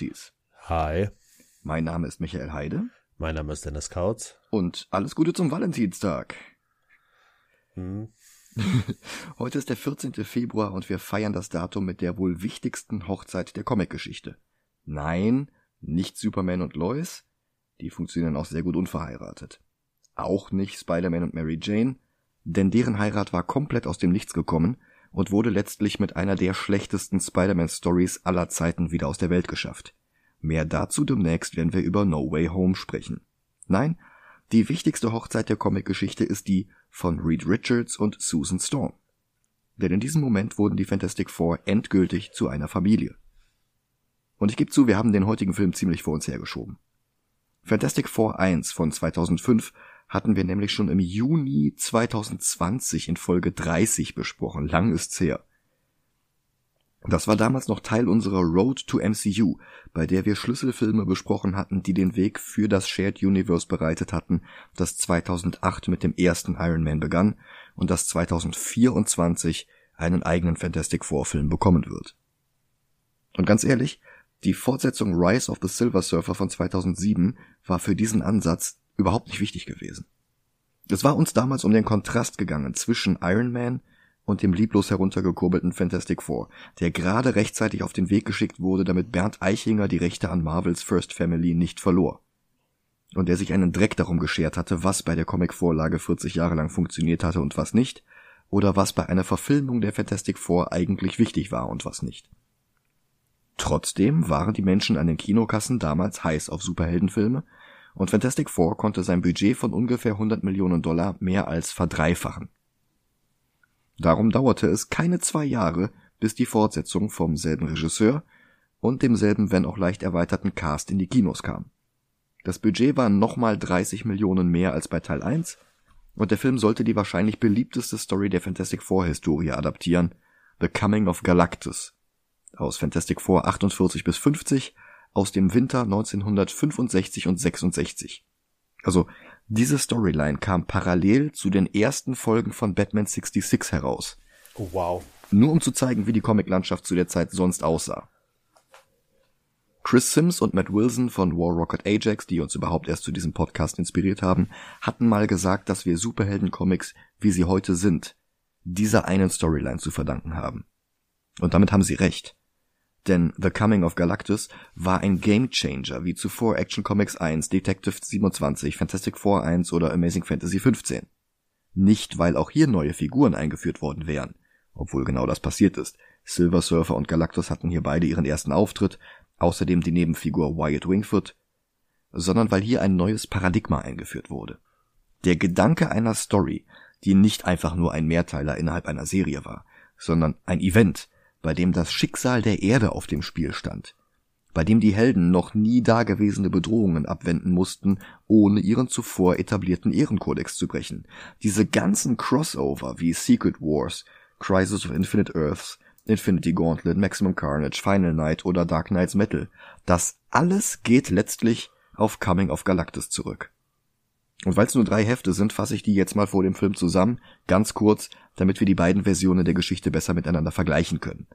Gelantes. Hi, Mein Name ist Michael Heide mein Name ist Dennis Kautz. und alles Gute zum Valentinstag. Hm. Heute ist der 14. Februar und wir feiern das Datum mit der wohl wichtigsten Hochzeit der Comicgeschichte. Nein, nicht Superman und Lois, die funktionieren auch sehr gut unverheiratet. Auch nicht Spider-Man und Mary Jane, denn deren Heirat war komplett aus dem Nichts gekommen und wurde letztlich mit einer der schlechtesten Spider-Man-Stories aller Zeiten wieder aus der Welt geschafft. Mehr dazu demnächst, wenn wir über No Way Home sprechen. Nein, die wichtigste Hochzeit der Comicgeschichte ist die von Reed Richards und Susan Storm. Denn in diesem Moment wurden die Fantastic Four endgültig zu einer Familie. Und ich gebe zu, wir haben den heutigen Film ziemlich vor uns hergeschoben. Fantastic Four 1 von 2005 hatten wir nämlich schon im Juni 2020 in Folge 30 besprochen. Lang ist's her. Das war damals noch Teil unserer Road to MCU, bei der wir Schlüsselfilme besprochen hatten, die den Weg für das Shared Universe bereitet hatten, das 2008 mit dem ersten Iron Man begann und das 2024 einen eigenen Fantastic Four Film bekommen wird. Und ganz ehrlich, die Fortsetzung Rise of the Silver Surfer von 2007 war für diesen Ansatz überhaupt nicht wichtig gewesen. Es war uns damals um den Kontrast gegangen zwischen Iron Man und dem lieblos heruntergekurbelten Fantastic Four, der gerade rechtzeitig auf den Weg geschickt wurde, damit Bernd Eichinger die Rechte an Marvels First Family nicht verlor. Und der sich einen Dreck darum geschert hatte, was bei der Comicvorlage 40 Jahre lang funktioniert hatte und was nicht, oder was bei einer Verfilmung der Fantastic Four eigentlich wichtig war und was nicht. Trotzdem waren die Menschen an den Kinokassen damals heiß auf Superheldenfilme und Fantastic Four konnte sein Budget von ungefähr 100 Millionen Dollar mehr als verdreifachen. Darum dauerte es keine zwei Jahre, bis die Fortsetzung vom selben Regisseur und demselben, wenn auch leicht erweiterten Cast in die Kinos kam. Das Budget war nochmal 30 Millionen mehr als bei Teil 1 und der Film sollte die wahrscheinlich beliebteste Story der Fantastic Four Historie adaptieren, The Coming of Galactus, aus Fantastic Four 48 bis 50 aus dem Winter 1965 und 66. Also diese Storyline kam parallel zu den ersten Folgen von Batman 66 heraus. Oh, wow. Nur um zu zeigen, wie die Comiclandschaft zu der Zeit sonst aussah. Chris Sims und Matt Wilson von War Rocket Ajax, die uns überhaupt erst zu diesem Podcast inspiriert haben, hatten mal gesagt, dass wir Superhelden-Comics, wie sie heute sind, dieser einen Storyline zu verdanken haben. Und damit haben sie recht. Denn The Coming of Galactus war ein Gamechanger wie zuvor Action Comics 1, Detective 27, Fantastic Four 1 oder Amazing Fantasy 15. Nicht, weil auch hier neue Figuren eingeführt worden wären, obwohl genau das passiert ist. Silver Surfer und Galactus hatten hier beide ihren ersten Auftritt, außerdem die Nebenfigur Wyatt Wingfoot, sondern weil hier ein neues Paradigma eingeführt wurde. Der Gedanke einer Story, die nicht einfach nur ein Mehrteiler innerhalb einer Serie war, sondern ein Event, bei dem das Schicksal der Erde auf dem Spiel stand, bei dem die Helden noch nie dagewesene Bedrohungen abwenden mussten, ohne ihren zuvor etablierten Ehrenkodex zu brechen. Diese ganzen Crossover wie Secret Wars, Crisis of Infinite Earths, Infinity Gauntlet, Maximum Carnage, Final Night oder Dark Knights Metal, das alles geht letztlich auf Coming of Galactus zurück. Und weil es nur drei Hefte sind, fasse ich die jetzt mal vor dem Film zusammen, ganz kurz, damit wir die beiden Versionen der Geschichte besser miteinander vergleichen können.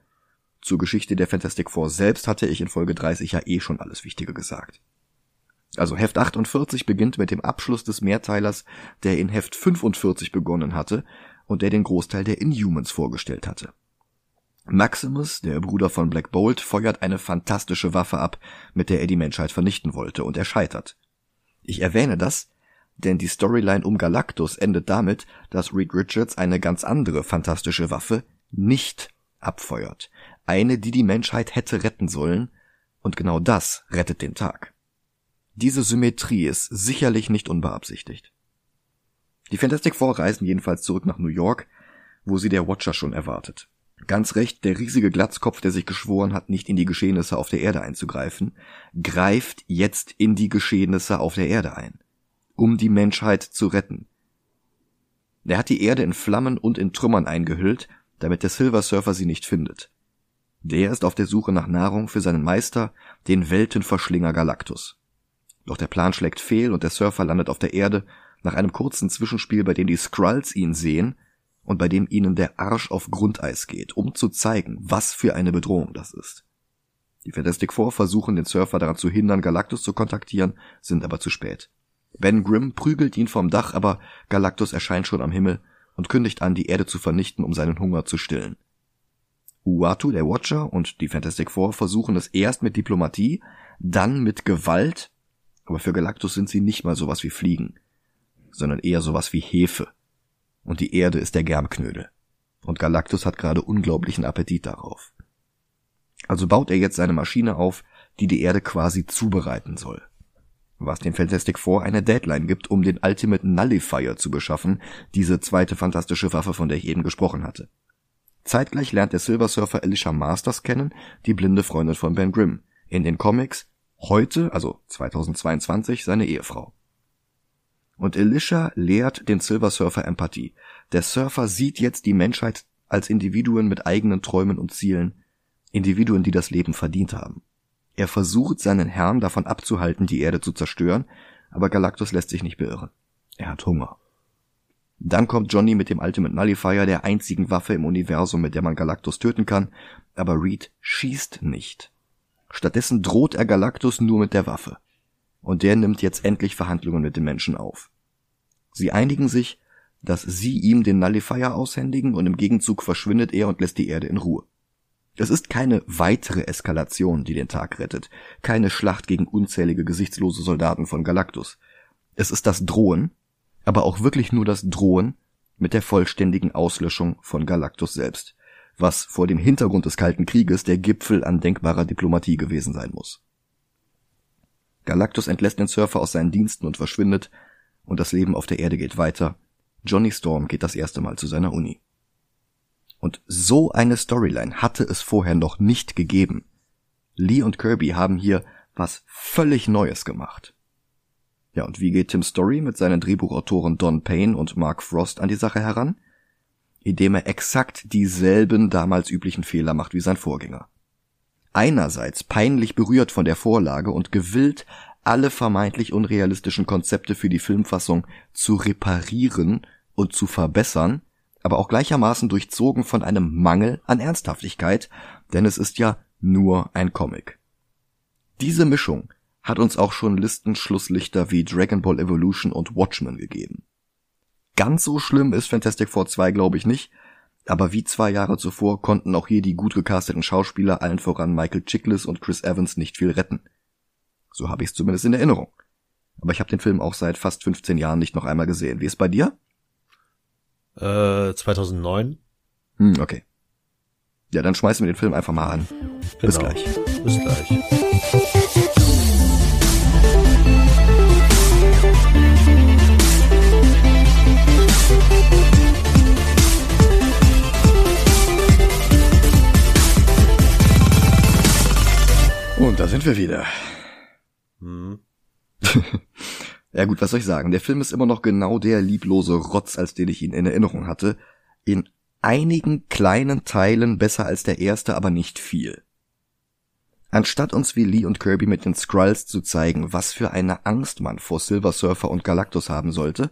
Zur Geschichte der Fantastic Four selbst hatte ich in Folge 30 ja eh schon alles Wichtige gesagt. Also Heft 48 beginnt mit dem Abschluss des Mehrteilers, der in Heft 45 begonnen hatte und der den Großteil der Inhumans vorgestellt hatte. Maximus, der Bruder von Black Bolt, feuert eine fantastische Waffe ab, mit der er die Menschheit vernichten wollte, und er scheitert. Ich erwähne das, denn die Storyline um Galactus endet damit, dass Reed Richards eine ganz andere fantastische Waffe nicht abfeuert. Eine, die die Menschheit hätte retten sollen, und genau das rettet den Tag. Diese Symmetrie ist sicherlich nicht unbeabsichtigt. Die Fantastic Four reisen jedenfalls zurück nach New York, wo sie der Watcher schon erwartet. Ganz recht, der riesige Glatzkopf, der sich geschworen hat, nicht in die Geschehnisse auf der Erde einzugreifen, greift jetzt in die Geschehnisse auf der Erde ein um die Menschheit zu retten. Er hat die Erde in Flammen und in Trümmern eingehüllt, damit der Silver Surfer sie nicht findet. Der ist auf der Suche nach Nahrung für seinen Meister, den Weltenverschlinger Galactus. Doch der Plan schlägt fehl und der Surfer landet auf der Erde nach einem kurzen Zwischenspiel, bei dem die Skrulls ihn sehen und bei dem ihnen der Arsch auf Grundeis geht, um zu zeigen, was für eine Bedrohung das ist. Die Fantastic Four versuchen den Surfer daran zu hindern, Galactus zu kontaktieren, sind aber zu spät. Ben Grimm prügelt ihn vom Dach, aber Galactus erscheint schon am Himmel und kündigt an, die Erde zu vernichten, um seinen Hunger zu stillen. Uatu, der Watcher und die Fantastic Four versuchen es erst mit Diplomatie, dann mit Gewalt, aber für Galactus sind sie nicht mal sowas wie Fliegen, sondern eher sowas wie Hefe. Und die Erde ist der Germknödel. Und Galactus hat gerade unglaublichen Appetit darauf. Also baut er jetzt seine Maschine auf, die die Erde quasi zubereiten soll. Was den Fantastic Four eine Deadline gibt, um den Ultimate Nullifier zu beschaffen, diese zweite fantastische Waffe, von der ich eben gesprochen hatte. Zeitgleich lernt der Silver Surfer Alicia Masters kennen, die blinde Freundin von Ben Grimm. In den Comics heute, also 2022, seine Ehefrau. Und Alicia lehrt den Silver Surfer Empathie. Der Surfer sieht jetzt die Menschheit als Individuen mit eigenen Träumen und Zielen, Individuen, die das Leben verdient haben. Er versucht seinen Herrn davon abzuhalten, die Erde zu zerstören, aber Galactus lässt sich nicht beirren. Er hat Hunger. Dann kommt Johnny mit dem Ultimate Nullifier, der einzigen Waffe im Universum, mit der man Galactus töten kann, aber Reed schießt nicht. Stattdessen droht er Galactus nur mit der Waffe. Und der nimmt jetzt endlich Verhandlungen mit den Menschen auf. Sie einigen sich, dass sie ihm den Nullifier aushändigen und im Gegenzug verschwindet er und lässt die Erde in Ruhe. Es ist keine weitere Eskalation, die den Tag rettet, keine Schlacht gegen unzählige gesichtslose Soldaten von Galactus. Es ist das Drohen, aber auch wirklich nur das Drohen mit der vollständigen Auslöschung von Galactus selbst, was vor dem Hintergrund des Kalten Krieges der Gipfel an denkbarer Diplomatie gewesen sein muss. Galactus entlässt den Surfer aus seinen Diensten und verschwindet, und das Leben auf der Erde geht weiter. Johnny Storm geht das erste Mal zu seiner Uni. Und so eine Storyline hatte es vorher noch nicht gegeben. Lee und Kirby haben hier was völlig Neues gemacht. Ja, und wie geht Tim Story mit seinen Drehbuchautoren Don Payne und Mark Frost an die Sache heran? Indem er exakt dieselben damals üblichen Fehler macht wie sein Vorgänger. Einerseits peinlich berührt von der Vorlage und gewillt, alle vermeintlich unrealistischen Konzepte für die Filmfassung zu reparieren und zu verbessern, aber auch gleichermaßen durchzogen von einem Mangel an Ernsthaftigkeit, denn es ist ja nur ein Comic. Diese Mischung hat uns auch schon Listenschlusslichter wie Dragon Ball Evolution und Watchmen gegeben. Ganz so schlimm ist Fantastic Four 2 glaube ich nicht, aber wie zwei Jahre zuvor konnten auch hier die gut gecasteten Schauspieler allen voran Michael Chiklis und Chris Evans nicht viel retten. So habe ich es zumindest in Erinnerung. Aber ich habe den Film auch seit fast 15 Jahren nicht noch einmal gesehen. Wie ist bei dir? Äh, 2009. Hm, okay. Ja, dann schmeißen wir den Film einfach mal an. Bis Genau. gleich. Bis gleich. Und da sind wir wieder. Hm. Ja gut, was soll ich sagen? Der Film ist immer noch genau der lieblose Rotz, als den ich ihn in Erinnerung hatte. In einigen kleinen Teilen besser als der erste, aber nicht viel. Anstatt uns wie Lee und Kirby mit den Skrulls zu zeigen, was für eine Angst man vor Silver Surfer und Galactus haben sollte,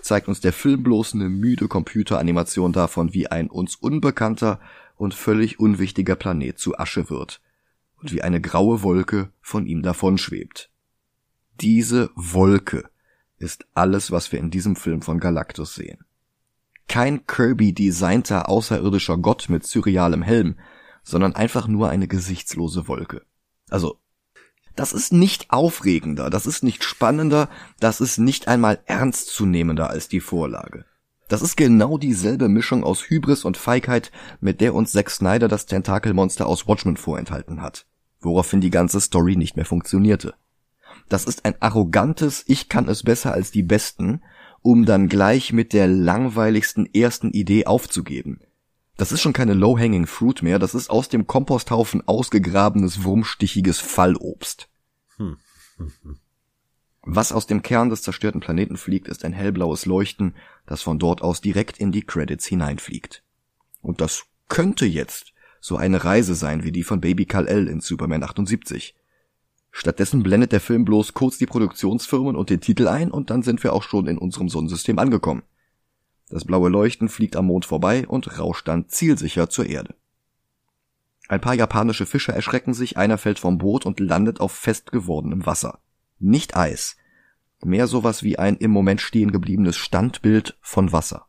zeigt uns der Film bloß eine müde Computeranimation davon, wie ein uns unbekannter und völlig unwichtiger Planet zu Asche wird und wie eine graue Wolke von ihm davonschwebt. Diese Wolke ist alles, was wir in diesem Film von Galactus sehen. Kein Kirby-designter außerirdischer Gott mit surrealem Helm, sondern einfach nur eine gesichtslose Wolke. Also, das ist nicht aufregender, das ist nicht spannender, das ist nicht einmal ernstzunehmender als die Vorlage. Das ist genau dieselbe Mischung aus Hybris und Feigheit, mit der uns Zack Snyder das Tentakelmonster aus Watchmen vorenthalten hat, woraufhin die ganze Story nicht mehr funktionierte. Das ist ein arrogantes Ich kann es besser als die Besten, um dann gleich mit der langweiligsten ersten Idee aufzugeben. Das ist schon keine low-hanging fruit mehr, das ist aus dem Komposthaufen ausgegrabenes, wurmstichiges Fallobst. Hm. Was aus dem Kern des zerstörten Planeten fliegt, ist ein hellblaues Leuchten, das von dort aus direkt in die Credits hineinfliegt. Und das könnte jetzt so eine Reise sein wie die von Baby Kal-El in Superman 78. Stattdessen blendet der Film bloß kurz die Produktionsfirmen und den Titel ein und dann sind wir auch schon in unserem Sonnensystem angekommen. Das blaue Leuchten fliegt am Mond vorbei und rauscht dann zielsicher zur Erde. Ein paar japanische Fischer erschrecken sich, einer fällt vom Boot und landet auf fest gewordenem Wasser. Nicht Eis. Mehr sowas wie ein im Moment stehen gebliebenes Standbild von Wasser.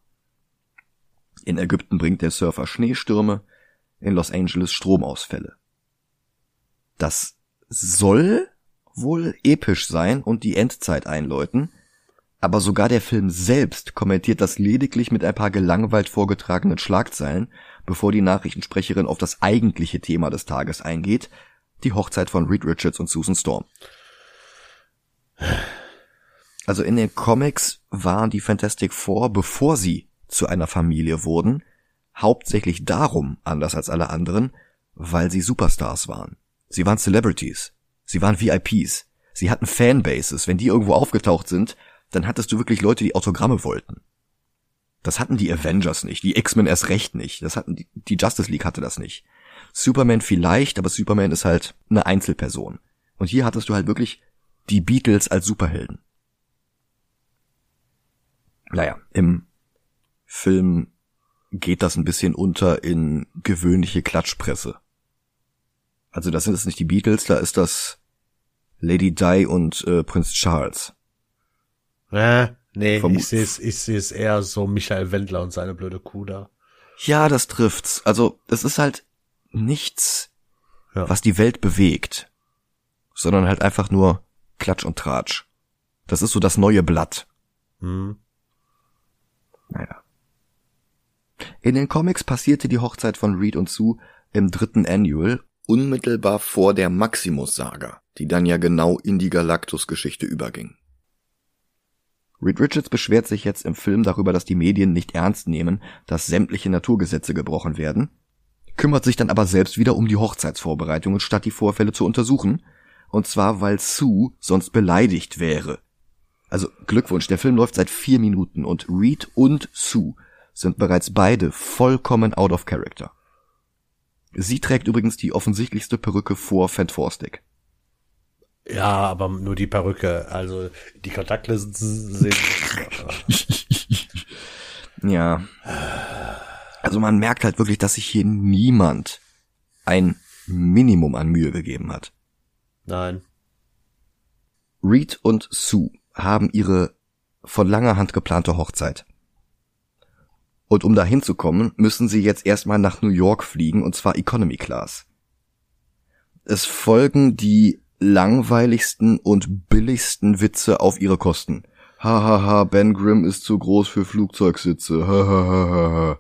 In Ägypten bringt der Surfer Schneestürme, in Los Angeles Stromausfälle. Das soll wohl episch sein und die Endzeit einläuten, aber sogar der Film selbst kommentiert das lediglich mit ein paar gelangweilt vorgetragenen Schlagzeilen, bevor die Nachrichtensprecherin auf das eigentliche Thema des Tages eingeht, die Hochzeit von Reed Richards und Susan Storm. Also in den Comics waren die Fantastic Four, bevor sie zu einer Familie wurden, hauptsächlich darum anders als alle anderen, weil sie Superstars waren. Sie waren Celebrities. Sie waren VIPs. Sie hatten Fanbases. Wenn die irgendwo aufgetaucht sind, dann hattest du wirklich Leute, die Autogramme wollten. Das hatten die Avengers nicht, die X-Men erst recht nicht. Das hatten die, die Justice League hatte das nicht. Superman vielleicht, aber Superman ist halt eine Einzelperson. Und hier hattest du halt wirklich die Beatles als Superhelden. Naja, im Film geht das ein bisschen unter in gewöhnliche Klatschpresse. Also das sind es nicht die Beatles, da ist das Lady Di und äh, Prinz Charles. Äh, nee, Vermut ich sehe es ich seh's eher so Michael Wendler und seine blöde Kuh da. Ja, das trifft's. Also es ist halt nichts, ja. was die Welt bewegt, sondern halt einfach nur Klatsch und Tratsch. Das ist so das neue Blatt. Hm. Naja. In den Comics passierte die Hochzeit von Reed und Sue im dritten Annual unmittelbar vor der Maximus-Saga, die dann ja genau in die Galactus-Geschichte überging. Reed Richards beschwert sich jetzt im Film darüber, dass die Medien nicht ernst nehmen, dass sämtliche Naturgesetze gebrochen werden, kümmert sich dann aber selbst wieder um die Hochzeitsvorbereitungen, statt die Vorfälle zu untersuchen, und zwar weil Sue sonst beleidigt wäre. Also Glückwunsch, der Film läuft seit vier Minuten und Reed und Sue sind bereits beide vollkommen out of character. Sie trägt übrigens die offensichtlichste Perücke vor Fantastic. Ja, aber nur die Perücke. Also die Kontaktlinsen sind. ja. Also man merkt halt wirklich, dass sich hier niemand ein Minimum an Mühe gegeben hat. Nein. Reed und Sue haben ihre von langer Hand geplante Hochzeit. Und um dahin zu kommen, müssen sie jetzt erstmal nach New York fliegen, und zwar Economy Class. Es folgen die langweiligsten und billigsten Witze auf ihre Kosten. Hahaha, ha, ha, Ben Grimm ist zu groß für Flugzeugsitze. Hahaha.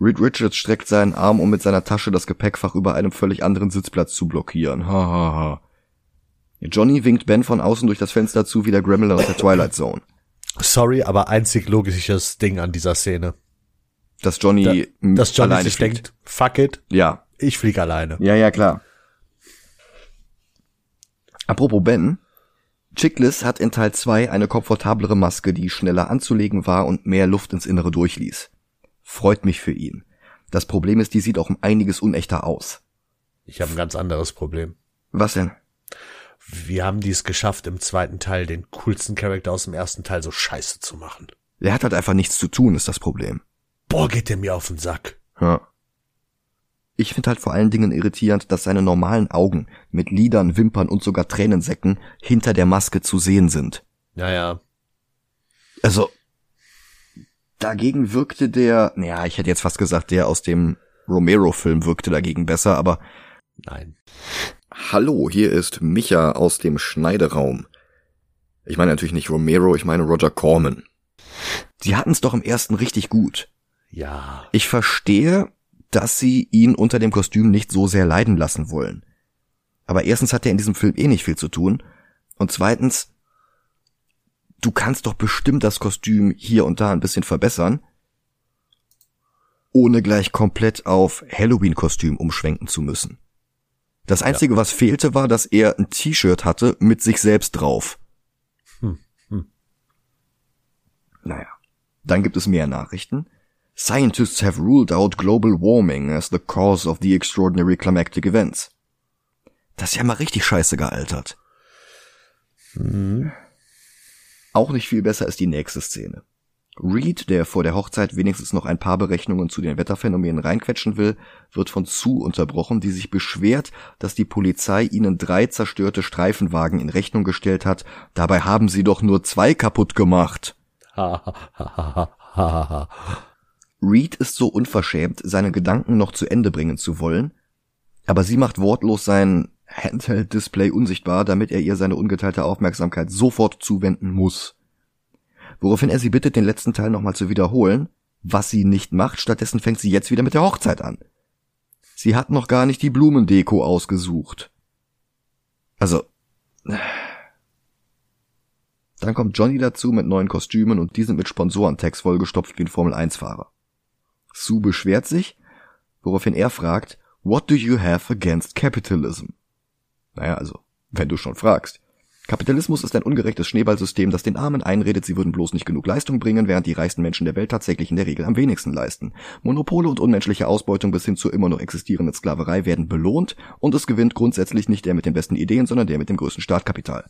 Reed Richards streckt seinen Arm, um mit seiner Tasche das Gepäckfach über einem völlig anderen Sitzplatz zu blockieren. Hahaha. Johnny winkt Ben von außen durch das Fenster zu wie der Gremlin aus der Twilight Zone. Sorry, aber einzig logisches Ding an dieser Szene. Dass Johnny, da, dass Johnny sich fliegt. denkt, fuck it. Ja. Ich flieg alleine. Ja, ja, klar. Apropos Ben. Chickless hat in Teil 2 eine komfortablere Maske, die schneller anzulegen war und mehr Luft ins Innere durchließ. Freut mich für ihn. Das Problem ist, die sieht auch um einiges unechter aus. Ich habe ein ganz anderes Problem. Was denn? Wie haben die es geschafft, im zweiten Teil den coolsten Charakter aus dem ersten Teil so scheiße zu machen? Er hat halt einfach nichts zu tun, ist das Problem. Boah, geht der mir auf den Sack. Ja. Ich finde halt vor allen Dingen irritierend, dass seine normalen Augen mit Lidern, Wimpern und sogar Tränensäcken hinter der Maske zu sehen sind. Naja. Also, dagegen wirkte der, naja, ich hätte jetzt fast gesagt, der aus dem Romero-Film wirkte dagegen besser, aber. Nein. Hallo, hier ist Micha aus dem Schneideraum. Ich meine natürlich nicht Romero, ich meine Roger Corman. Sie hatten es doch im ersten richtig gut. Ja. Ich verstehe, dass sie ihn unter dem Kostüm nicht so sehr leiden lassen wollen. Aber erstens hat er in diesem Film eh nicht viel zu tun. Und zweitens, du kannst doch bestimmt das Kostüm hier und da ein bisschen verbessern, ohne gleich komplett auf Halloween-Kostüm umschwenken zu müssen. Das Einzige, ja. was fehlte, war, dass er ein T-Shirt hatte mit sich selbst drauf. Hm. Hm. Naja. Dann gibt es mehr Nachrichten. Scientists have ruled out global warming as the cause of the extraordinary climactic events. Das ist ja mal richtig scheiße gealtert. Hm. Auch nicht viel besser ist die nächste Szene. Reed, der vor der Hochzeit wenigstens noch ein paar Berechnungen zu den Wetterphänomenen reinquetschen will, wird von Sue unterbrochen, die sich beschwert, dass die Polizei ihnen drei zerstörte Streifenwagen in Rechnung gestellt hat, dabei haben sie doch nur zwei kaputt gemacht. Reed ist so unverschämt, seine Gedanken noch zu Ende bringen zu wollen, aber sie macht wortlos sein Handheld-Display unsichtbar, damit er ihr seine ungeteilte Aufmerksamkeit sofort zuwenden muss woraufhin er sie bittet, den letzten Teil nochmal zu wiederholen, was sie nicht macht, stattdessen fängt sie jetzt wieder mit der Hochzeit an. Sie hat noch gar nicht die Blumendeko ausgesucht. Also. Dann kommt Johnny dazu mit neuen Kostümen und die sind mit Sponsorentags vollgestopft wie ein Formel-1-Fahrer. Sue beschwert sich, woraufhin er fragt, What do you have against capitalism? Naja, also, wenn du schon fragst. Kapitalismus ist ein ungerechtes Schneeballsystem, das den Armen einredet, sie würden bloß nicht genug Leistung bringen, während die reichsten Menschen der Welt tatsächlich in der Regel am wenigsten leisten. Monopole und unmenschliche Ausbeutung bis hin zur immer noch existierenden Sklaverei werden belohnt und es gewinnt grundsätzlich nicht der mit den besten Ideen, sondern der mit dem größten Startkapital.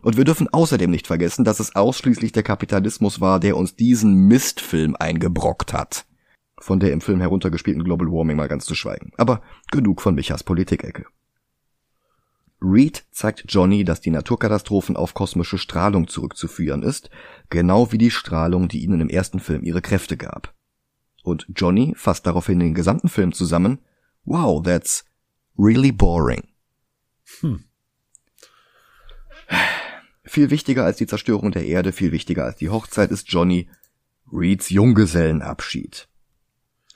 Und wir dürfen außerdem nicht vergessen, dass es ausschließlich der Kapitalismus war, der uns diesen Mistfilm eingebrockt hat. Von der im Film heruntergespielten Global Warming mal ganz zu schweigen. Aber genug von Michas Politikecke. Reed zeigt Johnny, dass die Naturkatastrophen auf kosmische Strahlung zurückzuführen ist, genau wie die Strahlung, die ihnen im ersten Film ihre Kräfte gab. Und Johnny fasst daraufhin den gesamten Film zusammen, wow, that's really boring. Hm. Viel wichtiger als die Zerstörung der Erde, viel wichtiger als die Hochzeit ist Johnny Reeds Junggesellenabschied.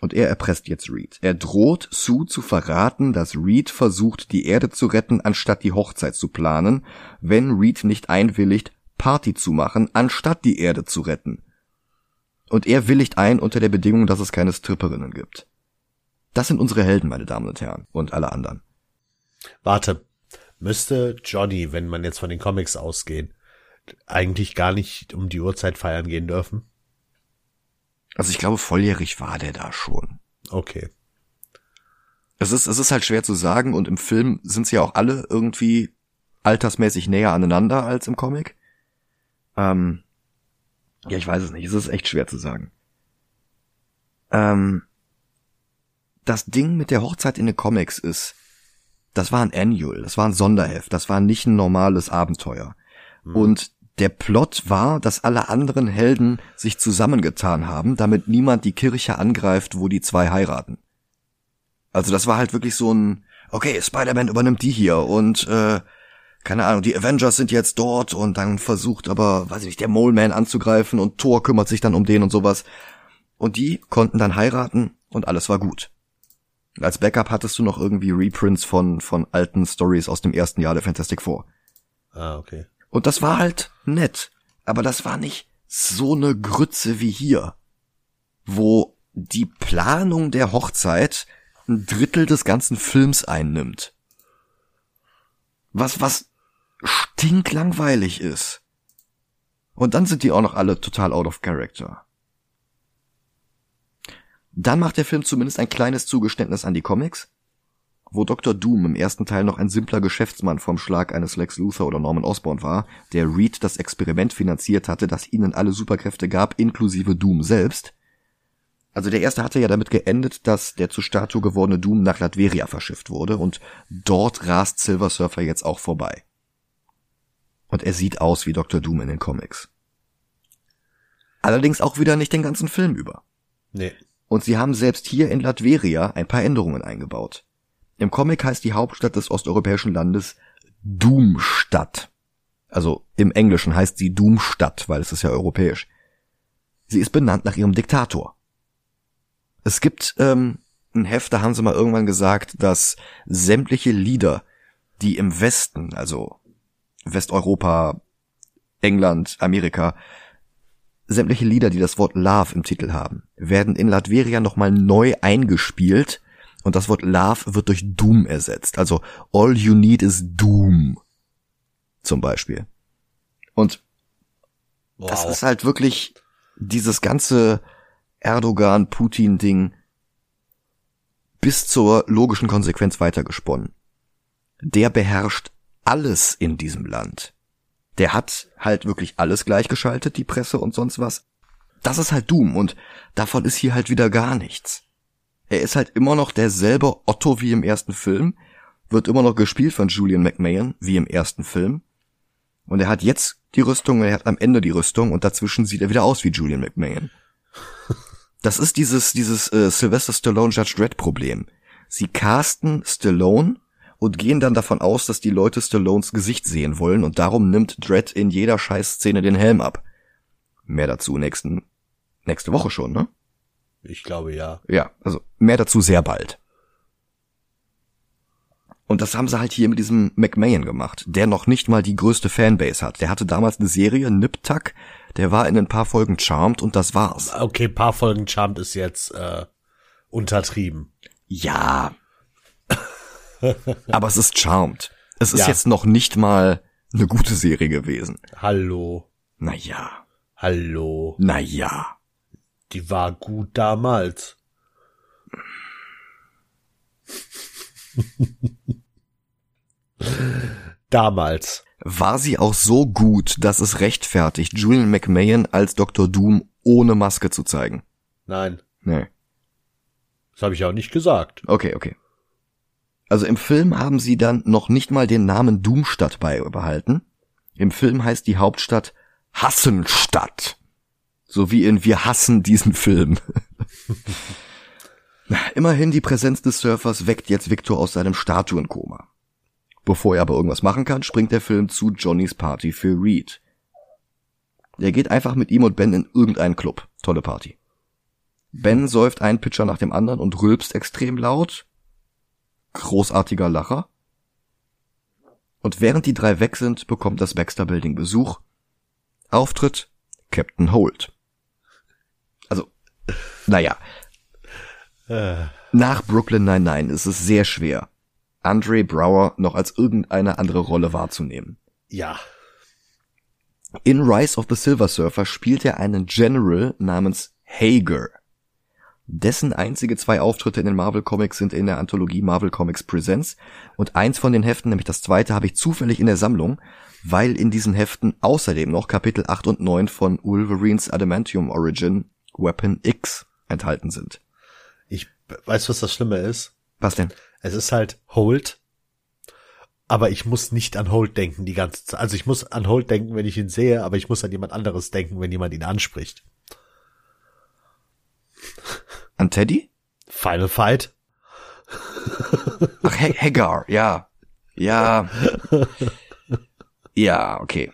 Und er erpresst jetzt Reed. Er droht Sue zu verraten, dass Reed versucht, die Erde zu retten, anstatt die Hochzeit zu planen, wenn Reed nicht einwilligt, Party zu machen, anstatt die Erde zu retten. Und er willigt ein unter der Bedingung, dass es keine Stripperinnen gibt. Das sind unsere Helden, meine Damen und Herren, und alle anderen. Warte, müsste Johnny, wenn man jetzt von den Comics ausgehen, eigentlich gar nicht um die Uhrzeit feiern gehen dürfen? Also ich glaube, volljährig war der da schon. Okay. Es ist, es ist halt schwer zu sagen und im Film sind sie ja auch alle irgendwie altersmäßig näher aneinander als im Comic. Ähm, ja, ich weiß es nicht. Es ist echt schwer zu sagen. Ähm, das Ding mit der Hochzeit in den Comics ist, das war ein Annual, das war ein Sonderheft, das war nicht ein normales Abenteuer. Mhm. Und der Plot war, dass alle anderen Helden sich zusammengetan haben, damit niemand die Kirche angreift, wo die zwei heiraten. Also das war halt wirklich so ein, okay, Spider-Man übernimmt die hier und äh, keine Ahnung, die Avengers sind jetzt dort und dann versucht aber, weiß ich nicht, der Mole Man anzugreifen und Thor kümmert sich dann um den und sowas. Und die konnten dann heiraten und alles war gut. Als Backup hattest du noch irgendwie Reprints von, von alten Stories aus dem ersten Jahr der Fantastic Four. Ah, okay. Und das war halt nett. Aber das war nicht so eine Grütze wie hier, wo die Planung der Hochzeit ein Drittel des ganzen Films einnimmt. Was, was stinklangweilig ist. Und dann sind die auch noch alle total out of character. Dann macht der Film zumindest ein kleines Zugeständnis an die Comics wo Dr. Doom im ersten Teil noch ein simpler Geschäftsmann vom Schlag eines Lex Luthor oder Norman Osborn war, der Reed das Experiment finanziert hatte, das ihnen alle Superkräfte gab, inklusive Doom selbst. Also der erste hatte ja damit geendet, dass der zu Statue gewordene Doom nach Latveria verschifft wurde und dort rast Silver Surfer jetzt auch vorbei. Und er sieht aus wie Dr. Doom in den Comics. Allerdings auch wieder nicht den ganzen Film über. Nee. Und sie haben selbst hier in Latveria ein paar Änderungen eingebaut. Im Comic heißt die Hauptstadt des osteuropäischen Landes Doomstadt. Also im Englischen heißt sie Doomstadt, weil es ist ja europäisch. Sie ist benannt nach ihrem Diktator. Es gibt ähm, ein Heft, da haben sie mal irgendwann gesagt, dass sämtliche Lieder, die im Westen, also Westeuropa, England, Amerika, sämtliche Lieder, die das Wort Love im Titel haben, werden in Latveria nochmal neu eingespielt, und das Wort Love wird durch Doom ersetzt. Also all you need is Doom. Zum Beispiel. Und wow. das ist halt wirklich dieses ganze Erdogan-Putin-Ding bis zur logischen Konsequenz weitergesponnen. Der beherrscht alles in diesem Land. Der hat halt wirklich alles gleichgeschaltet, die Presse und sonst was. das ist halt Doom und davon ist hier halt wieder gar nichts. Er ist halt immer noch derselbe Otto wie im ersten Film, wird immer noch gespielt von Julian McMahon wie im ersten Film. Und er hat jetzt die Rüstung und er hat am Ende die Rüstung und dazwischen sieht er wieder aus wie Julian McMahon. Das ist dieses, dieses äh, Sylvester Stallone Judge Dredd Problem. Sie casten Stallone und gehen dann davon aus, dass die Leute Stallones Gesicht sehen wollen und darum nimmt Dredd in jeder Scheißszene den Helm ab. Mehr dazu nächsten, nächste Woche schon, ne? Ich glaube ja. Ja, also mehr dazu sehr bald. Und das haben sie halt hier mit diesem McMahon gemacht, der noch nicht mal die größte Fanbase hat. Der hatte damals eine Serie, Nip Tuck, der war in ein paar Folgen Charmed und das war's. Okay, paar Folgen Charmed ist jetzt äh, untertrieben. Ja. Aber es ist Charmed. Es ist Ja. jetzt noch nicht mal eine gute Serie gewesen. Hallo. Naja, Hallo. naja. Die war gut damals. damals. War sie auch so gut, dass es rechtfertigt, Julian McMahon als Dr. Doom ohne Maske zu zeigen? Nein, Nee. das habe ich auch nicht gesagt. Okay, okay. Also im Film haben sie dann noch nicht mal den Namen Doomstadt beibehalten. Im Film heißt die Hauptstadt Hassenstadt. So wie in Wir hassen diesen Film. Immerhin die Präsenz des Surfers weckt jetzt Victor aus seinem Statuenkoma. Bevor er aber irgendwas machen kann, springt der Film zu Johnnys Party für Reed. Er geht einfach mit ihm und Ben in irgendeinen Club. Tolle Party. Ben säuft einen Pitcher nach dem anderen und rülpst extrem laut. Großartiger Lacher. Und während die drei weg sind, bekommt das Baxter Building Besuch. Auftritt Captain Holt. Naja, Äh, nach Brooklyn 99 ist es sehr schwer, Andre Brower noch als irgendeine andere Rolle wahrzunehmen. ja. In Rise of the Silver Surfer spielt er einen General namens Hager. Dessen einzige zwei Auftritte in den Marvel Comics sind in der Anthologie Marvel Comics Presents und eins von den Heften, nämlich das zweite, habe ich zufällig in der Sammlung, weil in diesen Heften außerdem noch Kapitel 8 und 9 von Wolverines Adamantium Origin Weapon X enthalten sind. Ich weiß, was das Schlimme ist. Was denn? Es ist halt Holt, aber ich muss nicht an Holt denken die ganze Zeit. Also ich muss an Holt denken, wenn ich ihn sehe, aber ich muss an jemand anderes denken, wenn jemand ihn anspricht. An Teddy? Final Fight? Ach, Ha- Hagar, ja. Ja. Ja, okay.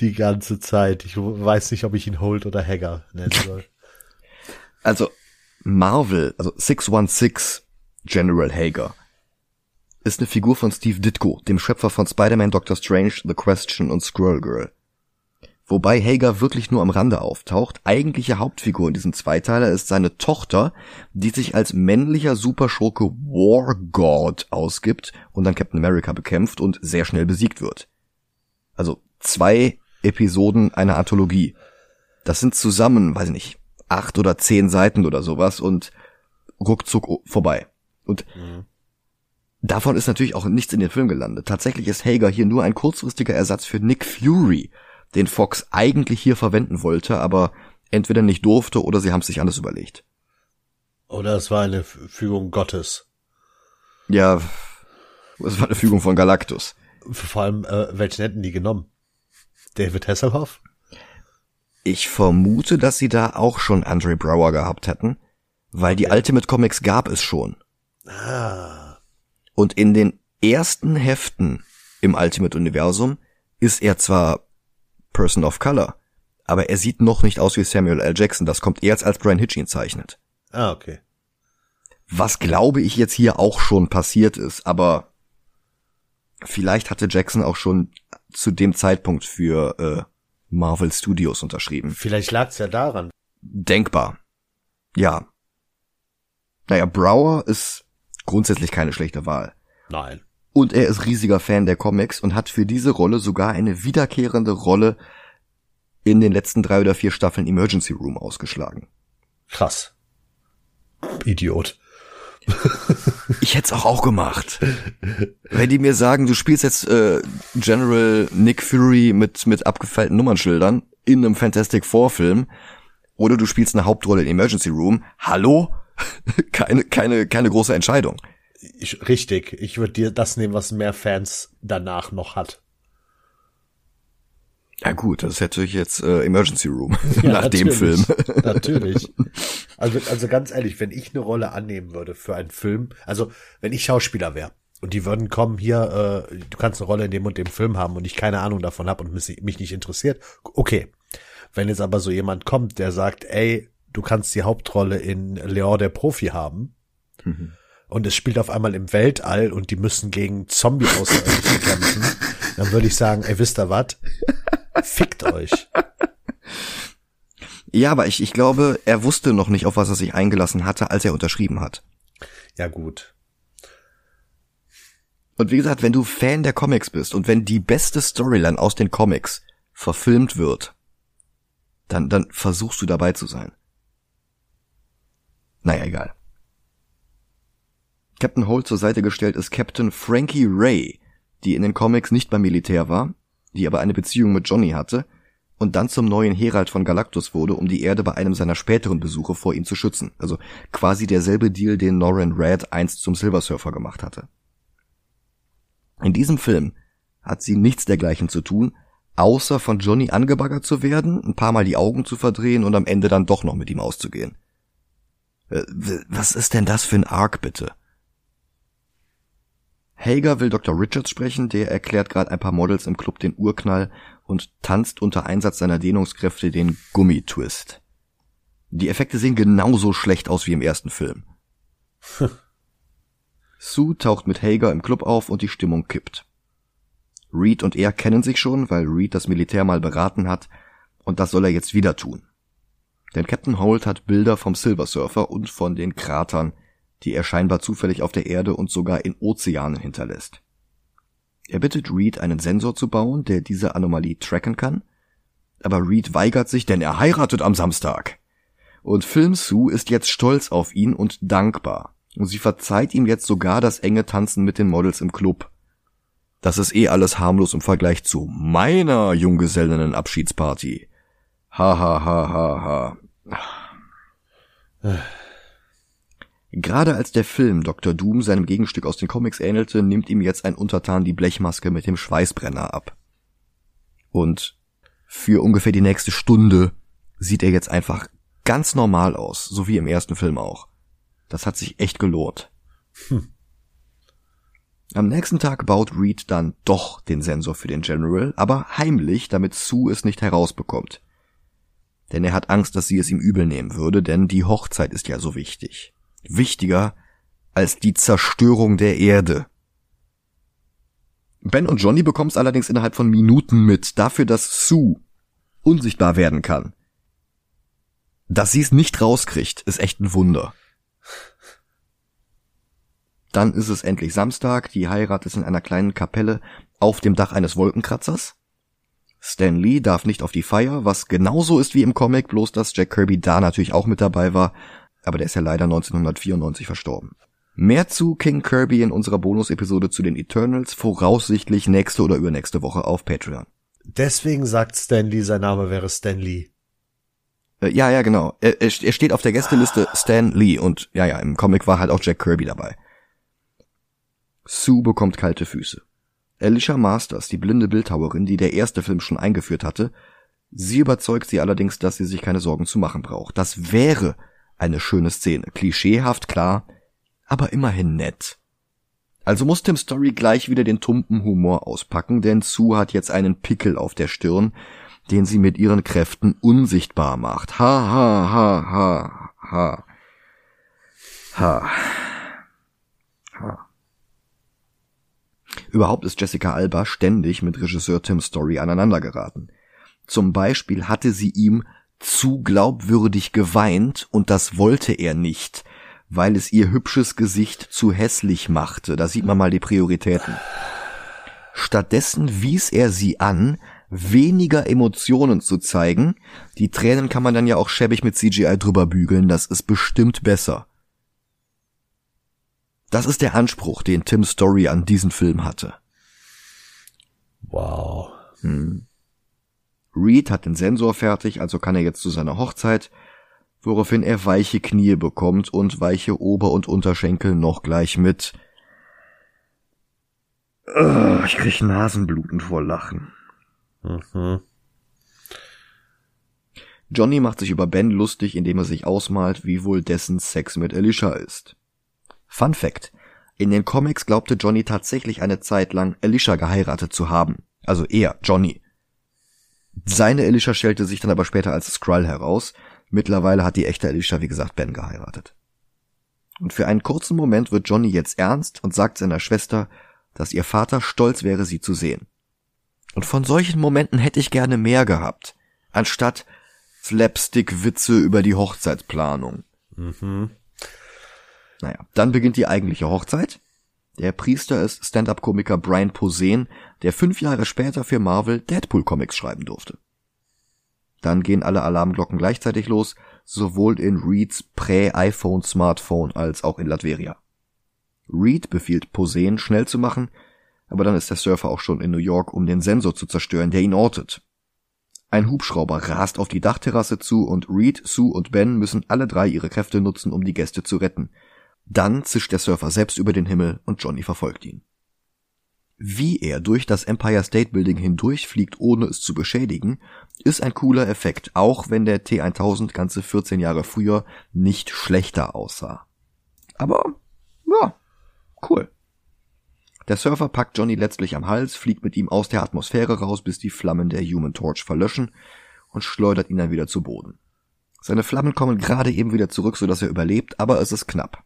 Die ganze Zeit. Ich weiß nicht, ob ich ihn Holt oder Hagar nennen soll. Also Marvel, also 616 General Hager, ist eine Figur von Steve Ditko, dem Schöpfer von Spider-Man, Doctor Strange, The Question und Squirrel Girl. Wobei Hager wirklich nur am Rande auftaucht. Eigentliche Hauptfigur in diesem Zweiteiler ist seine Tochter, die sich als männlicher Superschurke War God ausgibt und dann Captain America bekämpft und sehr schnell besiegt wird. Also zwei Episoden einer Anthologie. Das sind zusammen, weiß ich nicht, acht oder zehn Seiten oder sowas und ruckzuck vorbei. Und davon ist natürlich auch nichts in den Film gelandet. Tatsächlich ist Hager hier nur ein kurzfristiger Ersatz für Nick Fury, den Fox eigentlich hier verwenden wollte, aber entweder nicht durfte oder sie haben es sich anders überlegt. Oder es war eine Fügung Gottes. Ja, es war eine Fügung von Galactus. Vor allem, äh, welchen hätten die genommen? David Hasselhoff? Ich vermute, dass sie da auch schon Andre Brower gehabt hätten, weil die Ultimate Comics gab es schon. Ah. Und in den ersten Heften im Ultimate-Universum ist er zwar Person of Color, aber er sieht noch nicht aus wie Samuel L. Jackson. Das kommt erst, als Brian Hitch ihn zeichnet. Ah, okay. Was glaube ich jetzt hier auch schon passiert ist, aber vielleicht hatte Jackson auch schon zu dem Zeitpunkt für äh, Marvel Studios unterschrieben. Vielleicht lag's ja daran. Denkbar. Ja. Naja, Brower ist grundsätzlich keine schlechte Wahl. Nein. Und er ist riesiger Fan der Comics und hat für diese Rolle sogar eine wiederkehrende Rolle in den letzten drei oder vier Staffeln Emergency Room ausgeschlagen. Krass. Idiot. Ich hätte es auch, auch gemacht. Wenn die mir sagen, du spielst jetzt äh, General Nick Fury mit, mit abgefeilten Nummernschildern, in einem Fantastic Four Film oder du spielst eine Hauptrolle in Emergency Room. Hallo? keine, keine, keine große Entscheidung. Ich, richtig. Ich würde dir das nehmen, was mehr Fans danach noch hat. Ja gut, das hätte ich jetzt äh, Emergency Room ja, nach dem Film. natürlich. Also, also ganz ehrlich, wenn ich eine Rolle annehmen würde für einen Film, also wenn ich Schauspieler wäre und die würden kommen hier, äh, du kannst eine Rolle in dem und dem Film haben und ich keine Ahnung davon habe und mich, mich nicht interessiert, okay. Wenn jetzt aber so jemand kommt, der sagt, ey, du kannst die Hauptrolle in Leon der Profi haben mhm. und es spielt auf einmal im Weltall und die müssen gegen Zombie außerirdische kämpfen, dann würde ich sagen, ey, wisst ihr was? Fickt euch. Ja, aber ich, ich glaube, er wusste noch nicht, auf was er sich eingelassen hatte, als er unterschrieben hat. Ja, gut. Und wie gesagt, wenn du Fan der Comics bist und wenn die beste Storyline aus den Comics verfilmt wird, dann, dann versuchst du dabei zu sein. Naja, egal. Captain Holt zur Seite gestellt ist Captain Frankie Ray, die in den Comics nicht beim Militär war, die aber eine Beziehung mit Johnny hatte und dann zum neuen Herald von Galactus wurde, um die Erde bei einem seiner späteren Besuche vor ihm zu schützen. Also quasi derselbe Deal, den Norrin Red einst zum Silver Surfer gemacht hatte. In diesem Film hat sie nichts dergleichen zu tun, außer von Johnny angebaggert zu werden, ein paar Mal die Augen zu verdrehen und am Ende dann doch noch mit ihm auszugehen. Äh, was ist denn das für ein Arc, bitte? Hager will Dr. Richards sprechen, der erklärt gerade ein paar Models im Club den Urknall und tanzt unter Einsatz seiner Dehnungskräfte den Gummitwist. Die Effekte sehen genauso schlecht aus wie im ersten Film. Sue taucht mit Hager im Club auf und die Stimmung kippt. Reed und er kennen sich schon, weil Reed das Militär mal beraten hat, und das soll er jetzt wieder tun. Denn Captain Holt hat Bilder vom Silver Surfer und von den Kratern die er scheinbar zufällig auf der Erde und sogar in Ozeanen hinterlässt. Er bittet Reed, einen Sensor zu bauen, der diese Anomalie tracken kann, aber Reed weigert sich, denn er heiratet am Samstag. Und Film Sue ist jetzt stolz auf ihn und dankbar. Und sie verzeiht ihm jetzt sogar das enge Tanzen mit den Models im Club. Das ist eh alles harmlos im Vergleich zu meiner Junggesellinnenabschiedsparty. Ha ha ha ha ha. Gerade als der Film Dr. Doom seinem Gegenstück aus den Comics ähnelte, nimmt ihm jetzt ein Untertan die Blechmaske mit dem Schweißbrenner ab. Und für ungefähr die nächste Stunde sieht er jetzt einfach ganz normal aus, so wie im ersten Film auch. Das hat sich echt gelohnt. Hm. Am nächsten Tag baut Reed dann doch den Sensor für den General, aber heimlich, damit Sue es nicht herausbekommt. Denn er hat Angst, dass sie es ihm übel nehmen würde, denn die Hochzeit ist ja so wichtig wichtiger als die Zerstörung der Erde. Ben und Johnny bekommen es allerdings innerhalb von Minuten mit, dafür, dass Sue unsichtbar werden kann. Dass sie es nicht rauskriegt, ist echt ein Wunder. Dann ist es endlich Samstag, die Heirat ist in einer kleinen Kapelle auf dem Dach eines Wolkenkratzers. Stan Lee darf nicht auf die Feier, was genauso ist wie im Comic, bloß dass Jack Kirby da natürlich auch mit dabei war aber der ist ja leider 1994 verstorben. Mehr zu King Kirby in unserer Bonus-Episode zu den Eternals, voraussichtlich nächste oder übernächste Woche auf Patreon. Deswegen sagt Stanley, sein Name wäre Stan Lee. Äh, ja, ja, genau. Er, er steht auf der Gästeliste Stan Lee und ja, ja, im Comic war halt auch Jack Kirby dabei. Sue bekommt kalte Füße. Alicia Masters, die blinde Bildhauerin, die der erste Film schon eingeführt hatte, sie überzeugt sie allerdings, dass sie sich keine Sorgen zu machen braucht. Das wäre eine schöne Szene. Klischeehaft, klar, aber immerhin nett. Also muss Tim Story gleich wieder den tumpen Humor auspacken, denn Sue hat jetzt einen Pickel auf der Stirn, den sie mit ihren Kräften unsichtbar macht. Ha ha ha ha ha. Ha. Ha. Überhaupt ist Jessica Alba ständig mit Regisseur Tim Story aneinandergeraten. Zum Beispiel hatte sie ihm zu glaubwürdig geweint und das wollte er nicht, weil es ihr hübsches Gesicht zu hässlich machte. Da sieht man mal die Prioritäten. Stattdessen wies er sie an, weniger Emotionen zu zeigen. Die Tränen kann man dann ja auch schäbig mit CGI drüber bügeln, das ist bestimmt besser. Das ist der Anspruch, den Tim Story an diesen Film hatte. Wow. Hm. Reed hat den Sensor fertig, also kann er jetzt zu seiner Hochzeit, woraufhin er weiche Knie bekommt und weiche Ober- und Unterschenkel noch gleich mit. Ich krieg Nasenbluten vor Lachen. Mhm. Johnny macht sich über Ben lustig, indem er sich ausmalt, wie wohl dessen Sex mit Alicia ist. Fun Fact. In den Comics glaubte Johnny tatsächlich eine Zeit lang Alicia geheiratet zu haben. Also er, Johnny. Seine Alicia stellte sich dann aber später als Skrull heraus. Mittlerweile hat die echte Alicia, wie gesagt, Ben geheiratet. Und für einen kurzen Moment wird Johnny jetzt ernst und sagt seiner Schwester, dass ihr Vater stolz wäre, sie zu sehen. Und von solchen Momenten hätte ich gerne mehr gehabt, anstatt Slapstick-Witze über die Hochzeitsplanung. Mhm. Naja, dann beginnt die eigentliche Hochzeit. Der Priester ist Stand-up-Komiker Brian Posehn, der fünf Jahre später für Marvel Deadpool-Comics schreiben durfte. Dann gehen alle Alarmglocken gleichzeitig los, sowohl in Reeds Prä-iPhone-Smartphone als auch in Latveria. Reed befiehlt Posehn schnell zu machen, aber dann ist der Surfer auch schon in New York, um den Sensor zu zerstören, der ihn ortet. Ein Hubschrauber rast auf die Dachterrasse zu und Reed, Sue und Ben müssen alle drei ihre Kräfte nutzen, um die Gäste zu retten. Dann zischt der Surfer selbst über den Himmel und Johnny verfolgt ihn. Wie er durch das Empire State Building hindurchfliegt, ohne es zu beschädigen, ist ein cooler Effekt, auch wenn der T1000 ganze 14 Jahre früher nicht schlechter aussah. Aber, ja, cool. Der Surfer packt Johnny letztlich am Hals, fliegt mit ihm aus der Atmosphäre raus, bis die Flammen der Human Torch verlöschen und schleudert ihn dann wieder zu Boden. Seine Flammen kommen gerade eben wieder zurück, sodass er überlebt, aber es ist knapp.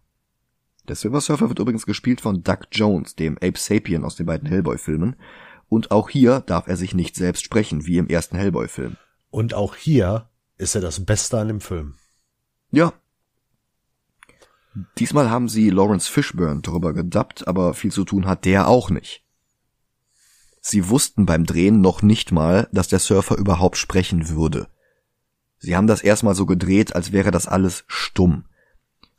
Der Silver Surfer wird übrigens gespielt von Doug Jones, dem Ape Sapien aus den beiden Hellboy-Filmen. Und auch hier darf er sich nicht selbst sprechen, wie im ersten Hellboy-Film. Und auch hier ist er das Beste an dem Film. Ja, Diesmal haben sie Lawrence Fishburne drüber gedubbt, aber viel zu tun hat der auch nicht. Sie wussten beim Drehen noch nicht mal, dass der Surfer überhaupt sprechen würde. Sie haben das erstmal so gedreht, als wäre das alles stumm.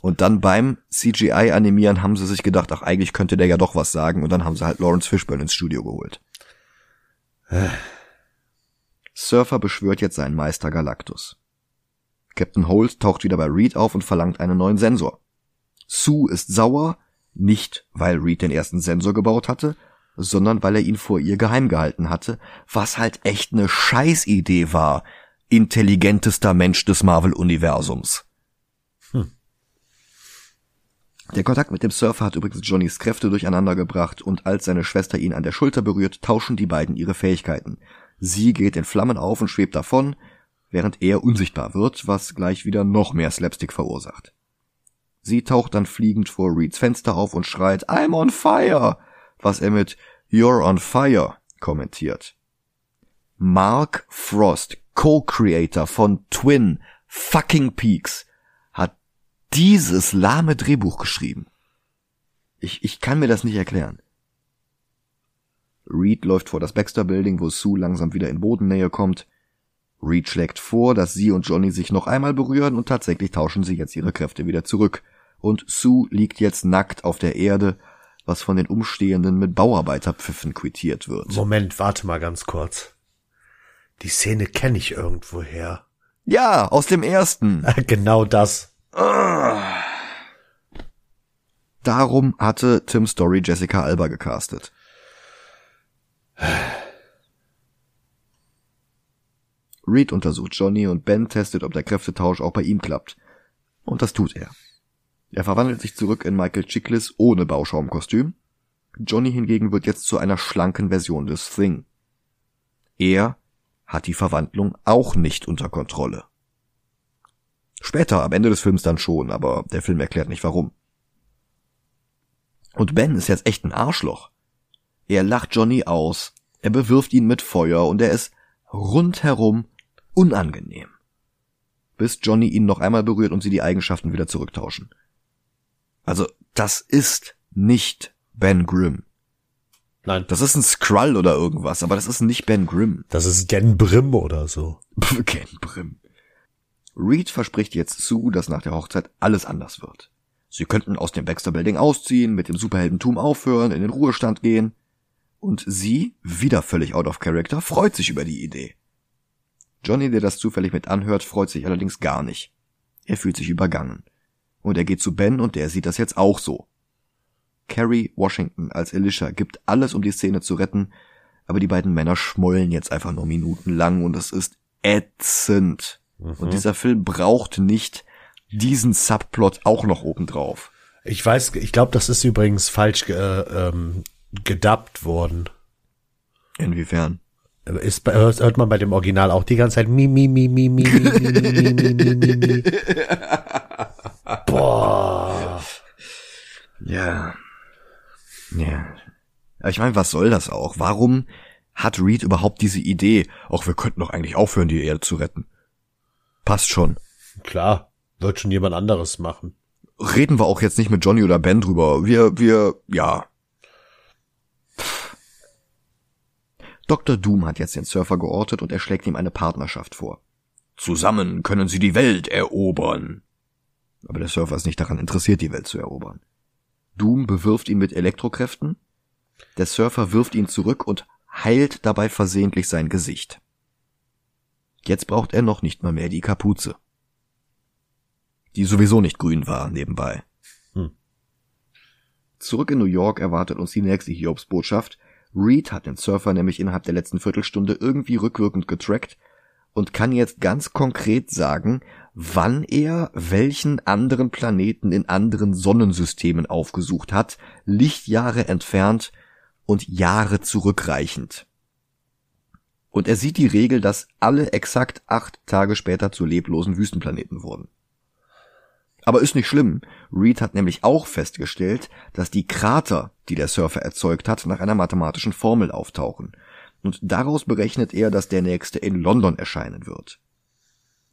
Und dann beim CGI-Animieren haben sie sich gedacht, ach, eigentlich könnte der ja doch was sagen, und dann haben sie halt Lawrence Fishburne ins Studio geholt. Surfer beschwört jetzt seinen Meister Galactus. Captain Holt taucht wieder bei Reed auf und verlangt einen neuen Sensor. Sue ist sauer, nicht weil Reed den ersten Sensor gebaut hatte, sondern weil er ihn vor ihr geheim gehalten hatte, was halt echt ne Scheißidee war. Intelligentester Mensch des Marvel-Universums. Der Kontakt mit dem Surfer hat übrigens Johnnys Kräfte durcheinander gebracht und als seine Schwester ihn an der Schulter berührt, tauschen die beiden ihre Fähigkeiten. Sie geht in Flammen auf und schwebt davon, während er unsichtbar wird, was gleich wieder noch mehr Slapstick verursacht. Sie taucht dann fliegend vor Reeds Fenster auf und schreit I'm on fire, was er mit You're on fire kommentiert. Mark Frost, Co-Creator von Twin Fucking Peaks, dieses lahme Drehbuch geschrieben. Ich, ich kann mir das nicht erklären. Reed läuft vor das Baxter Building, wo Sue langsam wieder in Bodennähe kommt. Reed schlägt vor, dass sie und Johnny sich noch einmal berühren und tatsächlich tauschen sie jetzt ihre Kräfte wieder zurück und Sue liegt jetzt nackt auf der Erde, was von den Umstehenden mit Bauarbeiterpfiffen quittiert wird. Moment, warte mal ganz kurz. Die Szene kenne ich irgendwoher. Ja, aus dem ersten. genau das. Darum hatte Tim Story Jessica Alba gecastet. Reed untersucht Johnny und Ben testet, ob der Kräftetausch auch bei ihm klappt. Und das tut er. Er verwandelt sich zurück in Michael Chiklis ohne Bauschaumkostüm. Johnny hingegen wird jetzt zu einer schlanken Version des Thing. Er hat die Verwandlung auch nicht unter Kontrolle. Später, am Ende des Films dann schon, aber der Film erklärt nicht warum. Und Ben ist jetzt echt ein Arschloch. Er lacht Johnny aus, er bewirft ihn mit Feuer und er ist rundherum unangenehm. Bis Johnny ihn noch einmal berührt und sie die Eigenschaften wieder zurücktauschen. Also, das ist nicht Ben Grimm. Nein. Das ist ein Skrull oder irgendwas, aber das ist nicht Ben Grimm. Das ist Gen Brim oder so. Gen Brim. Reed verspricht jetzt zu, dass nach der Hochzeit alles anders wird. Sie könnten aus dem Baxter Building ausziehen, mit dem Superheldentum aufhören, in den Ruhestand gehen. Und sie, wieder völlig out of character, freut sich über die Idee. Johnny, der das zufällig mit anhört, freut sich allerdings gar nicht. Er fühlt sich übergangen. Und er geht zu Ben und der sieht das jetzt auch so. Carrie Washington als Alicia gibt alles, um die Szene zu retten, aber die beiden Männer schmollen jetzt einfach nur minutenlang und es ist ätzend. Mhm. Und dieser Film braucht nicht diesen Subplot auch noch obendrauf. Ich weiß, ich glaube, das ist übrigens falsch äh, ähm, gedubbt worden. Inwiefern? Ist, hört man bei dem Original auch die ganze Zeit mi mi mi mi mi mi mi mi mi mi mi mi. Boah. Ja. Ja. Ich meine, was soll das auch? Warum hat Reed überhaupt diese Idee? Auch wir könnten doch eigentlich aufhören, die Erde zu retten. Passt schon. Klar, wird schon jemand anderes machen. Reden wir auch jetzt nicht mit Johnny oder Ben drüber. Wir, wir, ja. Dr. Doom hat jetzt den Surfer geortet und er schlägt ihm eine Partnerschaft vor. Zusammen können sie die Welt erobern. Aber der Surfer ist nicht daran interessiert, die Welt zu erobern. Doom bewirft ihn mit Elektrokräften. Der Surfer wirft ihn zurück und heilt dabei versehentlich sein Gesicht. Jetzt braucht er noch nicht mal mehr die Kapuze. Die sowieso nicht grün war, nebenbei. Hm. Zurück in New York erwartet uns die nächste Hiobsbotschaft, Reed hat den Surfer nämlich innerhalb der letzten Viertelstunde irgendwie rückwirkend getrackt und kann jetzt ganz konkret sagen, wann er welchen anderen Planeten in anderen Sonnensystemen aufgesucht hat, Lichtjahre entfernt und Jahre zurückreichend. Und er sieht die Regel, dass alle exakt acht Tage später zu leblosen Wüstenplaneten wurden. Aber ist nicht schlimm. Reed hat nämlich auch festgestellt, dass die Krater, die der Surfer erzeugt hat, nach einer mathematischen Formel auftauchen. Und daraus berechnet er, dass der nächste in London erscheinen wird.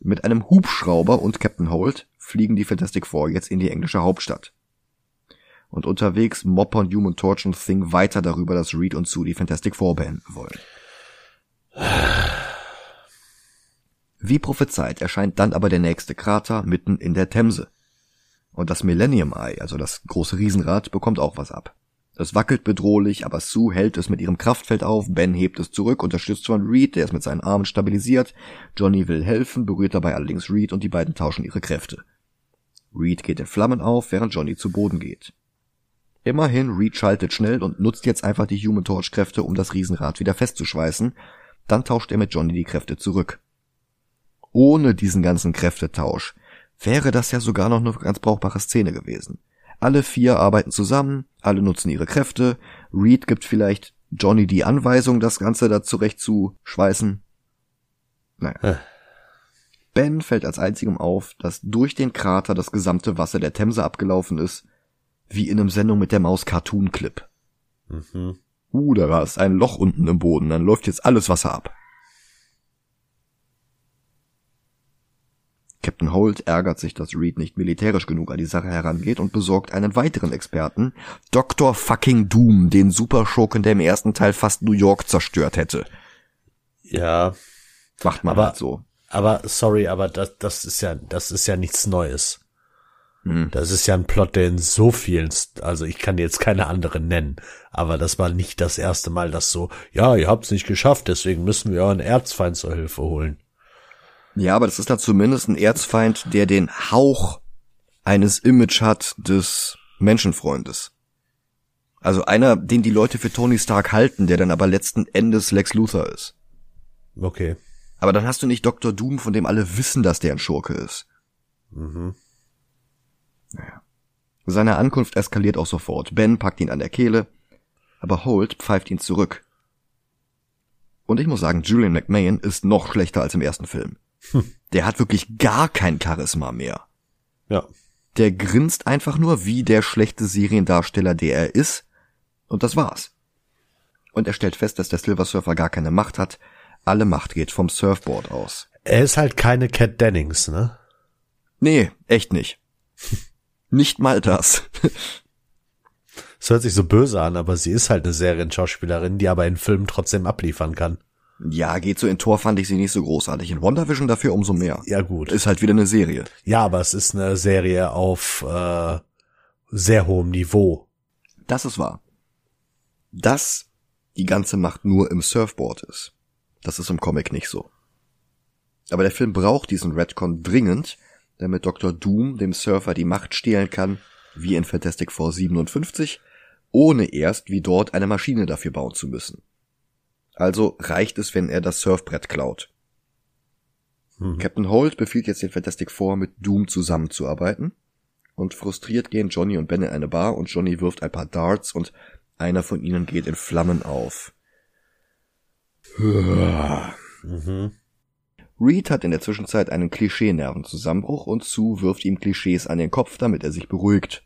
Mit einem Hubschrauber und Captain Holt fliegen die Fantastic Four jetzt in die englische Hauptstadt. Und unterwegs moppern Human Torch und Thing weiter darüber, dass Reed und Sue die Fantastic Four beenden wollen. Wie prophezeit erscheint dann aber der nächste Krater mitten in der Themse. Und das Millennium Eye, also das große Riesenrad, bekommt auch was ab. Es wackelt bedrohlich, aber Sue hält es mit ihrem Kraftfeld auf, Ben hebt es zurück, unterstützt von Reed, der es mit seinen Armen stabilisiert, Johnny will helfen, berührt dabei allerdings Reed und die beiden tauschen ihre Kräfte. Reed geht in Flammen auf, während Johnny zu Boden geht. Immerhin, Reed schaltet schnell und nutzt jetzt einfach die Human Torch Kräfte, um das Riesenrad wieder festzuschweißen, dann tauscht er mit Johnny die Kräfte zurück. Ohne diesen ganzen Kräftetausch wäre das ja sogar noch eine ganz brauchbare Szene gewesen. Alle vier arbeiten zusammen, alle nutzen ihre Kräfte, Reed gibt vielleicht Johnny die Anweisung, das Ganze da zurecht zu schweißen. Naja. Ben fällt als einzigem auf, dass durch den Krater das gesamte Wasser der Themse abgelaufen ist, wie in einem Sendung mit der Maus Cartoon Clip. Mhm. Uh, da war es ein Loch unten im Boden, dann läuft jetzt alles Wasser ab. Captain Holt ärgert sich, dass Reed nicht militärisch genug an die Sache herangeht und besorgt einen weiteren Experten, Dr. fucking Doom, den Superschurken, der im ersten Teil fast New York zerstört hätte. Ja. Macht man aber, halt so. Aber sorry, aber das, das ist ja, das ist ja nichts Neues. Hm. Das ist ja ein Plot, der in so vielen, also ich kann jetzt keine anderen nennen, aber das war nicht das erste Mal, dass so, ja, ihr habt's nicht geschafft, deswegen müssen wir euren Erzfeind zur Hilfe holen. Ja, aber das ist da zumindest ein Erzfeind, der den Hauch eines Image hat des Menschenfreundes. Also einer, den die Leute für Tony Stark halten, der dann aber letzten Endes Lex Luthor ist. Okay. Aber dann hast du nicht Dr. Doom, von dem alle wissen, dass der ein Schurke ist. Mhm. Naja. Seine Ankunft eskaliert auch sofort. Ben packt ihn an der Kehle, aber Holt pfeift ihn zurück. Und ich muss sagen, Julian McMahon ist noch schlechter als im ersten Film. Hm. Der hat wirklich gar kein Charisma mehr. Ja. Der grinst einfach nur wie der schlechte Seriendarsteller, der er ist. Und das war's. Und er stellt fest, dass der Silver Surfer gar keine Macht hat. Alle Macht geht vom Surfboard aus. Er ist halt keine Cat Dennings, ne? Nee, echt nicht. nicht mal das. Es hört sich so böse an, aber sie ist halt eine Serienschauspielerin, die aber in Filmen trotzdem abliefern kann. Ja, geht so in Tor fand ich sie nicht so großartig. In WandaVision dafür umso mehr. Ja, gut. Ist halt wieder eine Serie. Ja, aber es ist eine Serie auf äh, sehr hohem Niveau. Das ist wahr. Dass die ganze Macht nur im Surfboard ist. Das ist im Comic nicht so. Aber der Film braucht diesen Redcon dringend, damit Dr. Doom dem Surfer die Macht stehlen kann, wie in Fantastic Four 57, ohne erst wie dort eine Maschine dafür bauen zu müssen. Also reicht es, wenn er das Surfbrett klaut. Mhm. Captain Holt befiehlt jetzt den Fantastic Four, mit Doom zusammenzuarbeiten. Und frustriert gehen Johnny und Ben in eine Bar und Johnny wirft ein paar Darts und einer von ihnen geht in Flammen auf. Mhm. Reed hat in der Zwischenzeit einen Klischee-Nervenzusammenbruch und Sue wirft ihm Klischees an den Kopf, damit er sich beruhigt.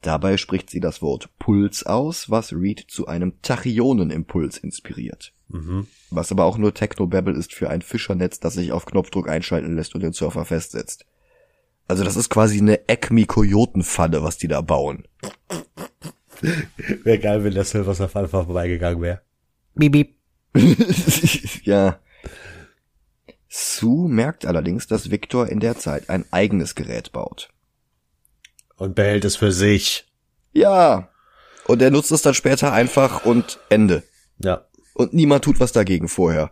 Dabei spricht sie das Wort Puls aus, was Reed zu einem Tachyonenimpuls inspiriert. Mhm. Was aber auch nur Technobabble ist für ein Fischernetz, das sich auf Knopfdruck einschalten lässt und den Surfer festsetzt. Also das ist quasi eine Acme-Kojotenfalle, was die da bauen. Wäre geil, wenn der Silversurfer einfach vorbeigegangen wäre. Bip, bip. ja. Sue merkt allerdings, dass Victor in der Zeit ein eigenes Gerät baut. Und behält es für sich. Ja. Und er nutzt es dann später einfach und Ende. Ja. Und niemand tut was dagegen vorher.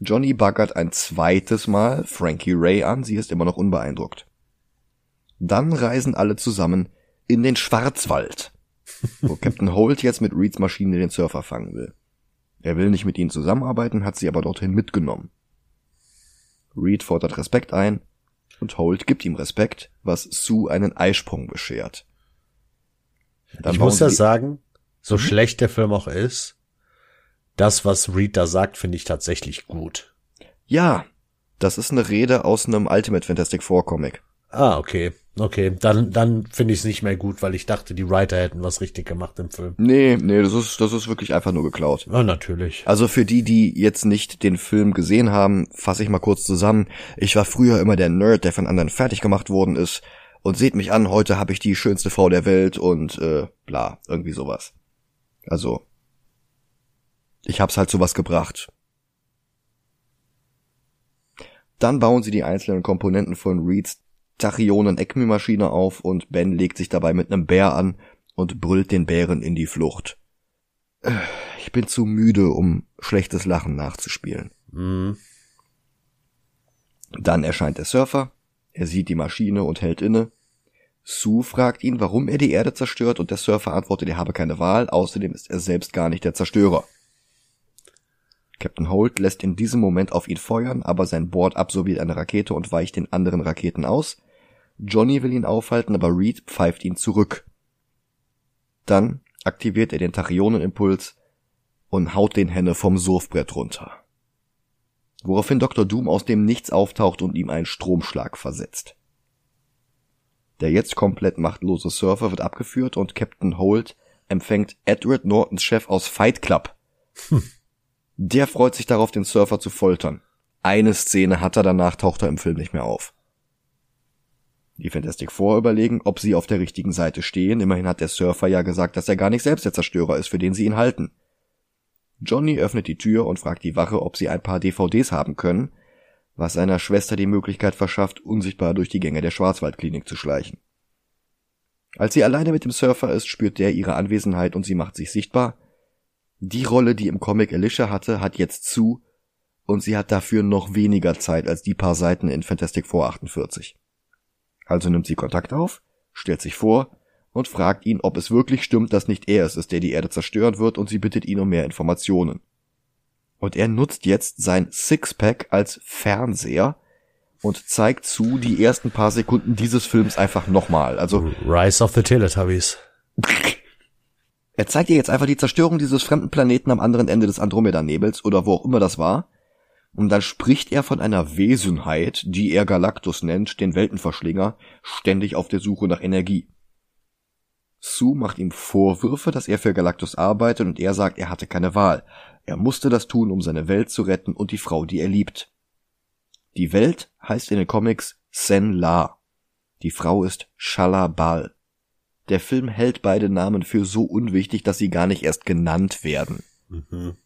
Johnny baggert ein zweites Mal Frankie Ray an, sie ist immer noch unbeeindruckt. Dann reisen alle zusammen in den Schwarzwald, wo Captain Holt jetzt mit Reeds Maschine den Surfer fangen will. Er will nicht mit ihnen zusammenarbeiten, hat sie aber dorthin mitgenommen. Reed fordert Respekt ein und Holt gibt ihm Respekt, was Sue einen Eisprung beschert. Dann ich muss ja sagen, so mhm. schlecht der Film auch ist, das, was Reed da sagt, finde ich tatsächlich gut. Ja, das ist eine Rede aus einem Ultimate Fantastic Four Comic. Ah, okay. Okay, dann, dann finde ich es nicht mehr gut, weil ich dachte, die Writer hätten was richtig gemacht im Film. Nee, nee, das ist, das ist wirklich einfach nur geklaut. Ja, natürlich. Also für die, die jetzt nicht den Film gesehen haben, fasse ich mal kurz zusammen. Ich war früher immer der Nerd, der von anderen fertig gemacht worden ist. Und seht mich an, heute habe ich die schönste Frau der Welt und äh, bla, irgendwie sowas. Also, ich hab's halt zu was gebracht. Dann bauen sie die einzelnen Komponenten von Reeds Tachyonen-Ecmi-Maschine auf und Ben legt sich dabei mit einem Bär an und brüllt den Bären in die Flucht. Ich bin zu müde, um schlechtes Lachen nachzuspielen. Mhm. Dann erscheint der Surfer, er sieht die Maschine und hält inne. Sue fragt ihn, warum er die Erde zerstört und der Surfer antwortet, er habe keine Wahl, außerdem ist er selbst gar nicht der Zerstörer. Captain Holt lässt in diesem Moment auf ihn feuern, aber sein Board absorbiert eine Rakete und weicht den anderen Raketen aus. Johnny will ihn aufhalten, aber Reed pfeift ihn zurück. Dann aktiviert er den Tachyonenimpuls und haut den Henne vom Surfbrett runter. Woraufhin Dr. Doom aus dem Nichts auftaucht und ihm einen Stromschlag versetzt. Der jetzt komplett machtlose Surfer wird abgeführt und Captain Holt empfängt Edward Nortons Chef aus Fight Club. Hm. Der freut sich darauf, den Surfer zu foltern. Eine Szene hat er, danach taucht er im Film nicht mehr auf. Die Fantastic Four überlegen, ob sie auf der richtigen Seite stehen. Immerhin hat der Surfer ja gesagt, dass er gar nicht selbst der Zerstörer ist, für den sie ihn halten. Johnny öffnet die Tür und fragt die Wache, ob sie ein paar DVDs haben können, was seiner Schwester die Möglichkeit verschafft, unsichtbar durch die Gänge der Schwarzwaldklinik zu schleichen. Als sie alleine mit dem Surfer ist, spürt der ihre Anwesenheit und sie macht sich sichtbar. Die Rolle, die im Comic Alicia hatte, hat jetzt zu und sie hat dafür noch weniger Zeit als die paar Seiten in Fantastic Four 48. Also nimmt sie Kontakt auf, stellt sich vor und fragt ihn, ob es wirklich stimmt, dass nicht er es ist, der die Erde zerstören wird, und sie bittet ihn um mehr Informationen. Und er nutzt jetzt sein Sixpack als Fernseher und zeigt zu die ersten paar Sekunden dieses Films einfach nochmal. Also Rise of the Teletubbies. Er zeigt ihr jetzt einfach die Zerstörung dieses fremden Planeten am anderen Ende des Andromeda-Nebels oder wo auch immer das war und dann spricht er von einer Wesenheit, die er Galactus nennt, den Weltenverschlinger, ständig auf der Suche nach Energie. Sue macht ihm Vorwürfe, dass er für Galactus arbeitet und er sagt, er hatte keine Wahl. Er musste das tun, um seine Welt zu retten und die Frau, die er liebt. Die Welt heißt in den Comics Sen La. Die Frau ist Shalabal. Der Film hält beide Namen für so unwichtig, dass sie gar nicht erst genannt werden. Mhm.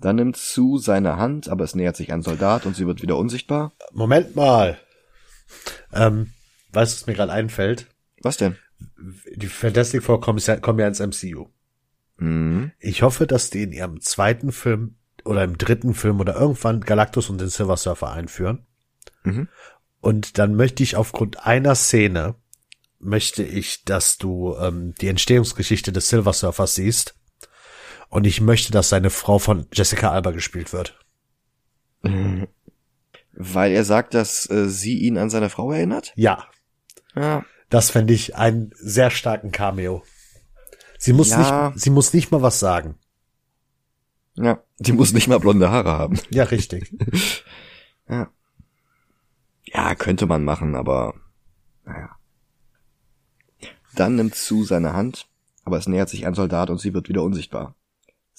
Dann nimmt Sue seine Hand, aber es nähert sich ein Soldat und sie wird wieder unsichtbar. Moment mal. Ähm, weißt du, was mir gerade einfällt? Was denn? Die Fantastic Four kommen ja, kommen ja ins MCU. Mhm. Ich hoffe, dass die in ihrem zweiten Film oder im dritten Film oder irgendwann Galactus und den Silver Surfer einführen. Mhm. Und dann möchte ich aufgrund einer Szene, möchte ich, dass du ähm, die Entstehungsgeschichte des Silver Surfers siehst. Und ich möchte, dass seine Frau von Jessica Alba gespielt wird. Weil er sagt, dass äh, sie ihn an seine Frau erinnert? Ja, Ja. das fände ich einen sehr starken Cameo. Sie muss Ja. nicht, sie muss nicht mal was sagen. Ja. Die muss nicht mal blonde Haare haben. Ja, richtig. Ja. Ja, könnte man machen, aber naja. Dann nimmt Sue seine Hand, aber es nähert sich ein Soldat und sie wird wieder unsichtbar.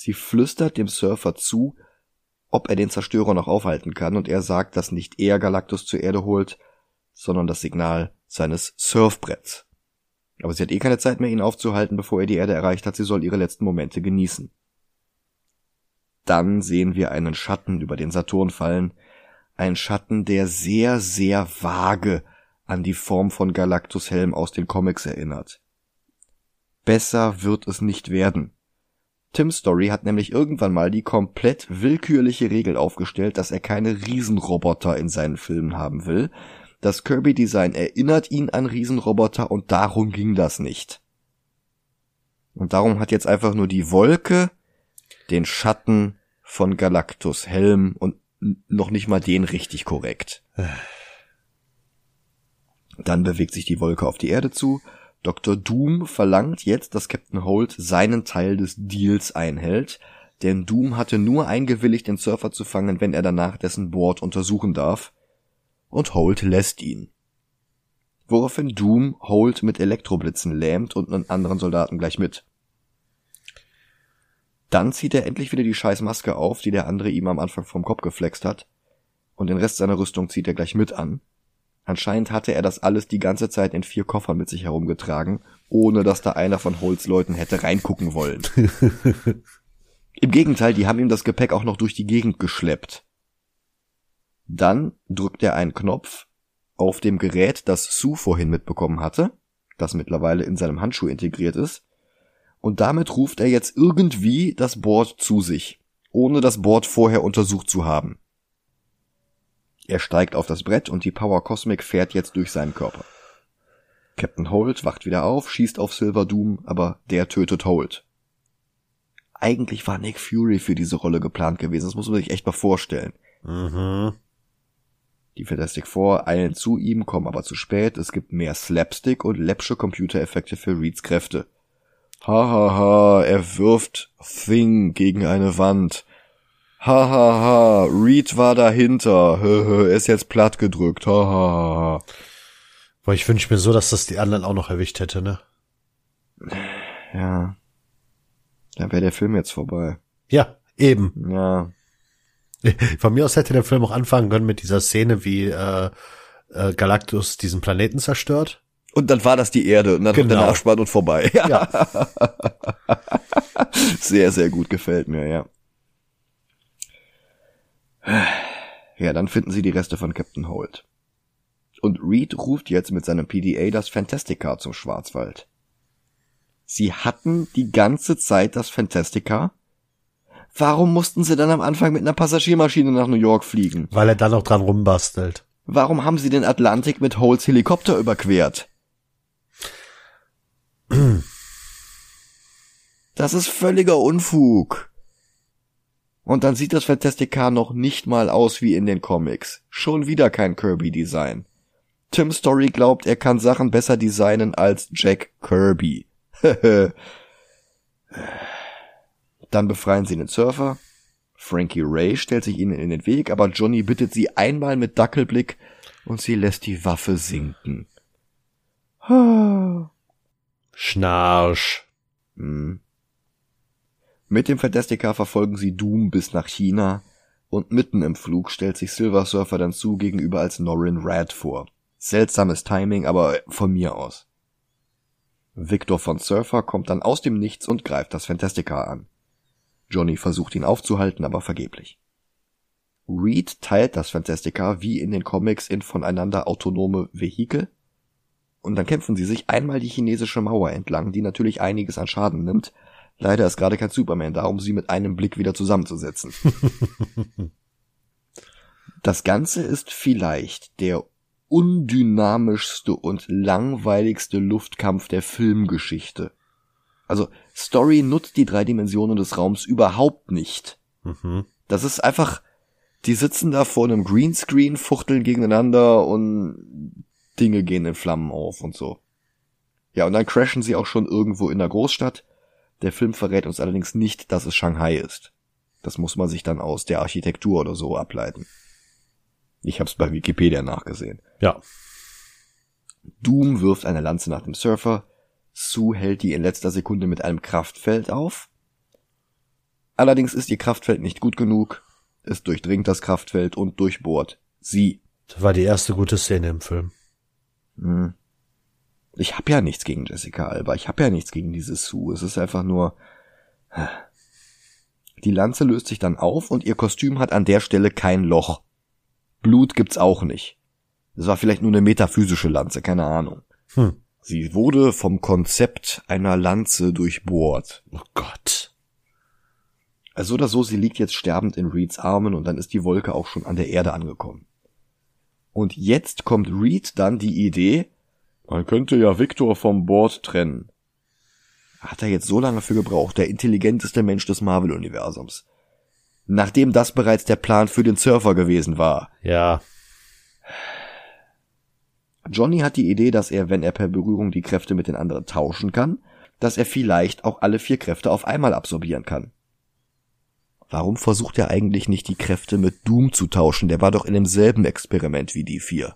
Sie flüstert dem Surfer zu, ob er den Zerstörer noch aufhalten kann, und er sagt, dass nicht er Galactus zur Erde holt, sondern das Signal seines Surfbretts. Aber sie hat eh keine Zeit mehr, ihn aufzuhalten, bevor er die Erde erreicht hat. Sie soll ihre letzten Momente genießen. Dann sehen wir einen Schatten über den Saturn fallen, ein Schatten, der sehr, sehr vage an die Form von Galactus Helm aus den Comics erinnert. Besser wird es nicht werden. Tim Story hat nämlich irgendwann mal die komplett willkürliche Regel aufgestellt, dass er keine Riesenroboter in seinen Filmen haben will. Das Kirby-Design erinnert ihn an Riesenroboter und darum ging das nicht. Und darum hat jetzt einfach nur die Wolke den Schatten von Galactus Helm und noch nicht mal den richtig korrekt. Dann bewegt sich die Wolke auf die Erde zu. Dr. Doom verlangt jetzt, dass Captain Holt seinen Teil des Deals einhält, denn Doom hatte nur eingewilligt, den Surfer zu fangen, wenn er danach dessen Board untersuchen darf. Und Holt lässt ihn. Woraufhin Doom Holt mit Elektroblitzen lähmt und einen anderen Soldaten gleich mit. Dann zieht er endlich wieder die scheiß Maske auf, die der andere ihm am Anfang vom Kopf geflext hat, und den Rest seiner Rüstung zieht er gleich mit an. Anscheinend hatte er das alles die ganze Zeit in vier Koffern mit sich herumgetragen, ohne dass da einer von Holts Leuten hätte reingucken wollen. Im Gegenteil, die haben ihm das Gepäck auch noch durch die Gegend geschleppt. Dann drückt er einen Knopf auf dem Gerät, das Sue vorhin mitbekommen hatte, das mittlerweile in seinem Handschuh integriert ist, und damit ruft er jetzt irgendwie das Board zu sich, ohne das Board vorher untersucht zu haben. Er steigt auf das Brett und die Power Cosmic fährt jetzt durch seinen Körper. Captain Holt wacht wieder auf, schießt auf Silver Doom, aber der tötet Holt. Eigentlich war Nick Fury für diese Rolle geplant gewesen, das muss man sich echt mal vorstellen. Mhm. Die Fantastic Four eilen zu ihm, kommen aber zu spät. Es gibt mehr Slapstick und läppsche Computereffekte für Reeds Kräfte. Hahaha, ha, ha, er wirft Thing gegen eine Wand. Hahaha, ha, ha, Reed war dahinter. Er ist jetzt platt gedrückt. Hahaha. Ha, ha. Boah, ich wünsche mir so, dass das die anderen auch noch erwischt hätte, ne? Ja. Dann wäre der Film jetzt vorbei. Ja, eben. Ja. Von mir aus hätte der Film auch anfangen können mit dieser Szene, wie äh, äh, Galactus diesen Planeten zerstört. Und dann war das die Erde und dann Genau. der Nachspann und vorbei. Ja. Ja. Sehr, sehr gut gefällt mir, ja. Ja, dann finden sie die Reste von Captain Holt. Und Reed ruft jetzt mit seinem PDA das Fantastic Car zum Schwarzwald. Sie hatten die ganze Zeit das Fantastic Car? Warum mussten sie dann am Anfang mit einer Passagiermaschine nach New York fliegen? Weil er dann noch dran rumbastelt. Warum haben sie den Atlantik mit Holts Helikopter überquert? Das ist völliger Unfug. Und dann sieht das Fantastic Car noch nicht mal aus wie in den Comics. Schon wieder kein Kirby-Design. Tim Story glaubt, er kann Sachen besser designen als Jack Kirby. dann befreien sie den Surfer. Frankie Ray stellt sich ihnen in den Weg, aber Johnny bittet sie einmal mit Dackelblick und sie lässt die Waffe sinken. Schnarch. Hm. Mit dem Fantastic Car verfolgen sie Doom bis nach China und mitten im Flug stellt sich Silver Surfer dann zu gegenüber als Norrin Rad vor. Seltsames Timing, aber von mir aus. Victor von Surfer kommt dann aus dem Nichts und greift das Fantastic Car an. Johnny versucht ihn aufzuhalten, aber vergeblich. Reed teilt das Fantastic Car wie in den Comics in voneinander autonome Vehikel und dann kämpfen sie sich einmal die chinesische Mauer entlang, die natürlich einiges an Schaden nimmt, Leider ist gerade kein Superman da, um sie mit einem Blick wieder zusammenzusetzen. das Ganze ist vielleicht der undynamischste und langweiligste Luftkampf der Filmgeschichte. Also Story nutzt die drei Dimensionen des Raums überhaupt nicht. Mhm. Das ist einfach, die sitzen da vor einem Greenscreen, fuchteln gegeneinander und Dinge gehen in Flammen auf und so. Ja, und dann crashen sie auch schon irgendwo in der Großstadt. Der Film verrät uns allerdings nicht, dass es Shanghai ist. Das muss man sich dann aus der Architektur oder so ableiten. Ich hab's bei Wikipedia nachgesehen. Ja. Doom wirft eine Lanze nach dem Surfer. Sue hält die in letzter Sekunde mit einem Kraftfeld auf. Allerdings ist ihr Kraftfeld nicht gut genug. Es durchdringt das Kraftfeld und durchbohrt sie. Das war die erste gute Szene im Film. Hm. Ich hab ja nichts gegen Jessica Alba. Ich hab ja nichts gegen diese Sue. Es ist einfach nur. Die Lanze löst sich dann auf und ihr Kostüm hat an der Stelle kein Loch. Blut gibt's auch nicht. Es war vielleicht nur eine metaphysische Lanze, keine Ahnung. Hm. Sie wurde vom Konzept einer Lanze durchbohrt. Oh Gott. Also oder so, sie liegt jetzt sterbend in Reeds Armen und dann ist die Wolke auch schon an der Erde angekommen. Und jetzt kommt Reed dann die Idee, man könnte ja Victor vom Board trennen. Hat er jetzt so lange für gebraucht, der intelligenteste Mensch des Marvel-Universums nachdem das bereits der Plan für den Surfer gewesen war. Ja. Johnny hat die Idee, dass er, wenn er per Berührung die Kräfte mit den anderen tauschen kann, dass er vielleicht auch alle vier Kräfte auf einmal absorbieren kann. Warum versucht er eigentlich nicht die Kräfte mit Doom zu tauschen? Der war doch in demselben Experiment wie die vier.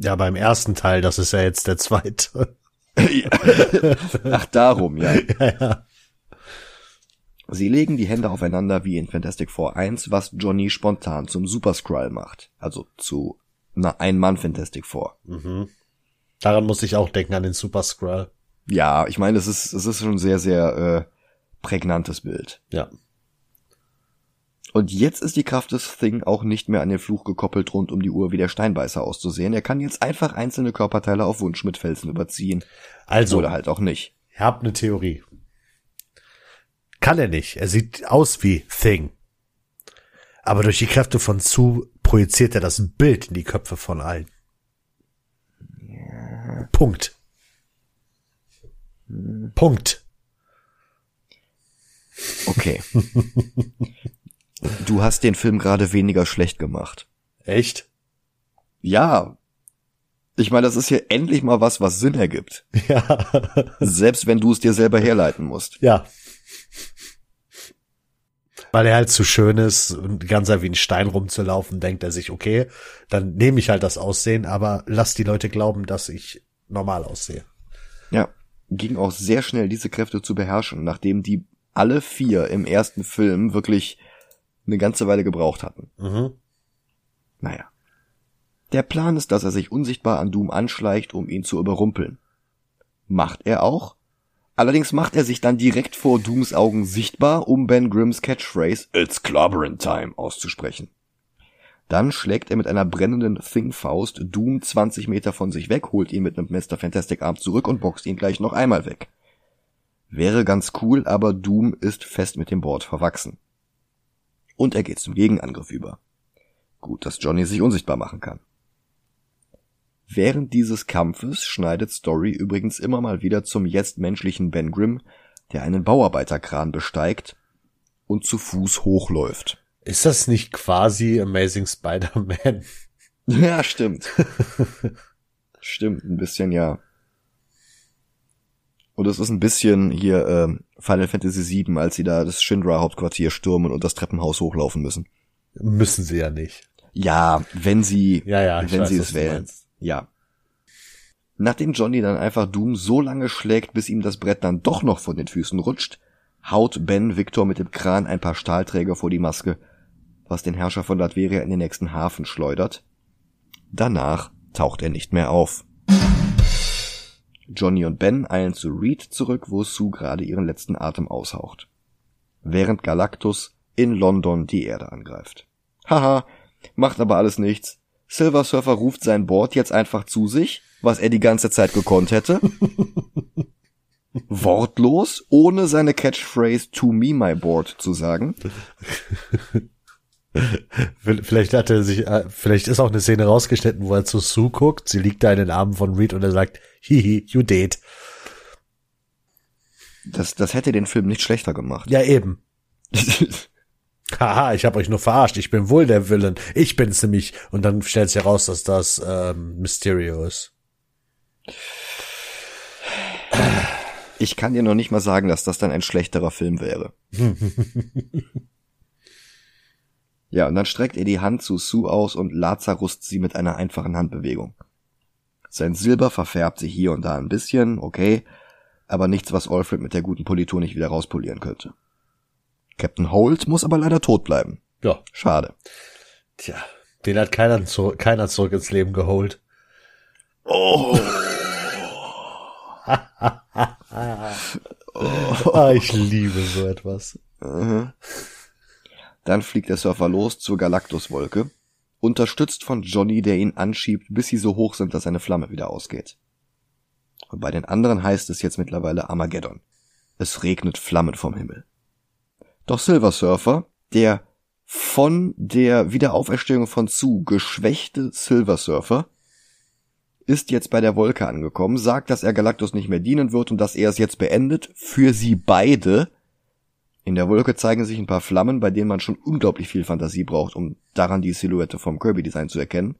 Ja, beim ersten Teil, das ist ja jetzt der zweite. Ach, darum, ja. ja, ja. Sie legen die Hände aufeinander wie in Fantastic Four 1, was Johnny spontan zum Super Skrull macht. Also zu einer Ein-Mann-Fantastic Four. Mhm. Daran muss ich auch denken, an den Super Skrull. Ja, ich meine, es ist, es ist schon ein sehr, sehr äh, prägnantes Bild. Ja. Und jetzt ist die Kraft des Thing auch nicht mehr an den Fluch gekoppelt, rund um die Uhr wie der Steinbeißer auszusehen. Er kann jetzt einfach einzelne Körperteile auf Wunsch mit Felsen überziehen. Also. Oder halt auch nicht. Ich hab eine Theorie. Kann er nicht. Er sieht aus wie Thing. Aber durch die Kräfte von Zu projiziert er das Bild in die Köpfe von allen. Ja. Punkt. Hm. Punkt. Okay. du hast den Film gerade weniger schlecht gemacht. Echt? Ja. Ich meine, das ist hier endlich mal was, was Sinn ergibt. Ja. Selbst wenn du es dir selber herleiten musst. Ja. Weil er halt zu schön ist und die ganze Zeit wie ein Stein rumzulaufen, denkt er sich, okay, dann nehme ich halt das Aussehen, aber lass die Leute glauben, dass ich normal aussehe. Ja, ging auch sehr schnell, diese Kräfte zu beherrschen, nachdem die alle vier im ersten Film wirklich eine ganze Weile gebraucht hatten. Mhm. Naja. Der Plan ist, dass er sich unsichtbar an Doom anschleicht, um ihn zu überrumpeln. Macht er auch, Allerdings macht er sich dann direkt vor Dooms Augen sichtbar, um Ben Grimms Catchphrase It's clobbering time auszusprechen. Dann schlägt er mit einer brennenden Thing-Faust Doom 20 Meter von sich weg, holt ihn mit einem Mr. Fantastic Arm zurück und boxt ihn gleich noch einmal weg. Wäre ganz cool, aber Doom ist fest mit dem Board verwachsen. Und er geht zum Gegenangriff über. Gut, dass Johnny sich unsichtbar machen kann. Während dieses Kampfes schneidet Story übrigens immer mal wieder zum jetzt menschlichen Ben Grimm, der einen Bauarbeiterkran besteigt und zu Fuß hochläuft. Ist das nicht quasi Amazing Spider-Man? Ja, stimmt. stimmt, ein bisschen ja. Und es ist ein bisschen hier äh, Final Fantasy VII, als sie da das Shinra Hauptquartier stürmen und das Treppenhaus hochlaufen müssen. Müssen sie ja nicht. Ja, wenn sie, ja, ja, wenn weiß, sie es wählen. Ja. Nachdem Johnny dann einfach Doom so lange schlägt, bis ihm das Brett dann doch noch von den Füßen rutscht, haut Ben Victor mit dem Kran ein paar Stahlträger vor die Maske, was den Herrscher von Latveria in den nächsten Hafen schleudert. Danach taucht er nicht mehr auf. Johnny und Ben eilen zu Reed zurück, wo Sue gerade ihren letzten Atem aushaucht. Während Galactus in London die Erde angreift. Haha, macht aber alles nichts. Silver Surfer ruft sein Board jetzt einfach zu sich, was er die ganze Zeit gekonnt hätte. wortlos, ohne seine Catchphrase To me my board zu sagen. Vielleicht hat er sich, äh, vielleicht ist auch eine Szene rausgeschnitten, wo er zu Sue guckt. Sie liegt da in den Armen von Reed und er sagt, hihi, you did. Das, das hätte den Film nicht schlechter gemacht. Ja, eben. Haha, ich habe euch nur verarscht. Ich bin wohl der Villain. Ich bin's nämlich. Und dann stellt sich heraus, dass das ähm, Mysterio ist. Ich kann dir noch nicht mal sagen, dass das dann ein schlechterer Film wäre. ja, und dann streckt er die Hand zu Sue aus und Lazarust sie mit einer einfachen Handbewegung. Sein Silber verfärbt sich hier und da ein bisschen, okay, aber nichts, was Alfred mit der guten Politur nicht wieder rauspolieren könnte. Captain Holt muss aber leider tot bleiben. Ja. Schade. Tja, den hat keiner, zu, keiner zurück ins Leben geholt. Oh. oh. ich liebe so etwas. Mhm. Dann fliegt der Surfer los zur Galactuswolke, unterstützt von Johnny, der ihn anschiebt, bis sie so hoch sind, dass seine Flamme wieder ausgeht. Und bei den anderen heißt es jetzt mittlerweile Armageddon. Es regnet Flammen vom Himmel. Doch Silver Surfer, der von der Wiederauferstehung von Sue geschwächte Silver Surfer, ist jetzt bei der Wolke angekommen, sagt, dass er Galactus nicht mehr dienen wird und dass er es jetzt beendet, für sie beide. In der Wolke zeigen sich ein paar Flammen, bei denen man schon unglaublich viel Fantasie braucht, um daran die Silhouette vom Kirby-Design zu erkennen.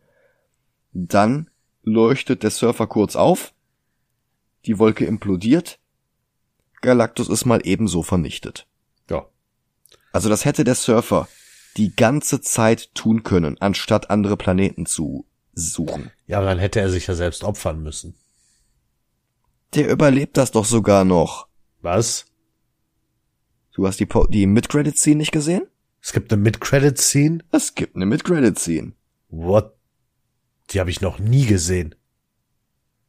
Dann leuchtet der Surfer kurz auf, die Wolke implodiert, Galactus ist mal ebenso vernichtet. Ja. Also das hätte der Surfer die ganze Zeit tun können, anstatt andere Planeten zu suchen. Ja, aber dann hätte er sich ja selbst opfern müssen. Der überlebt das doch sogar noch. Was? Du hast die, po die Mid-Credit-Scene nicht gesehen? Es gibt eine Mid-Credit-Scene? Es gibt eine Mid-Credit-Scene. What? Die habe ich noch nie gesehen.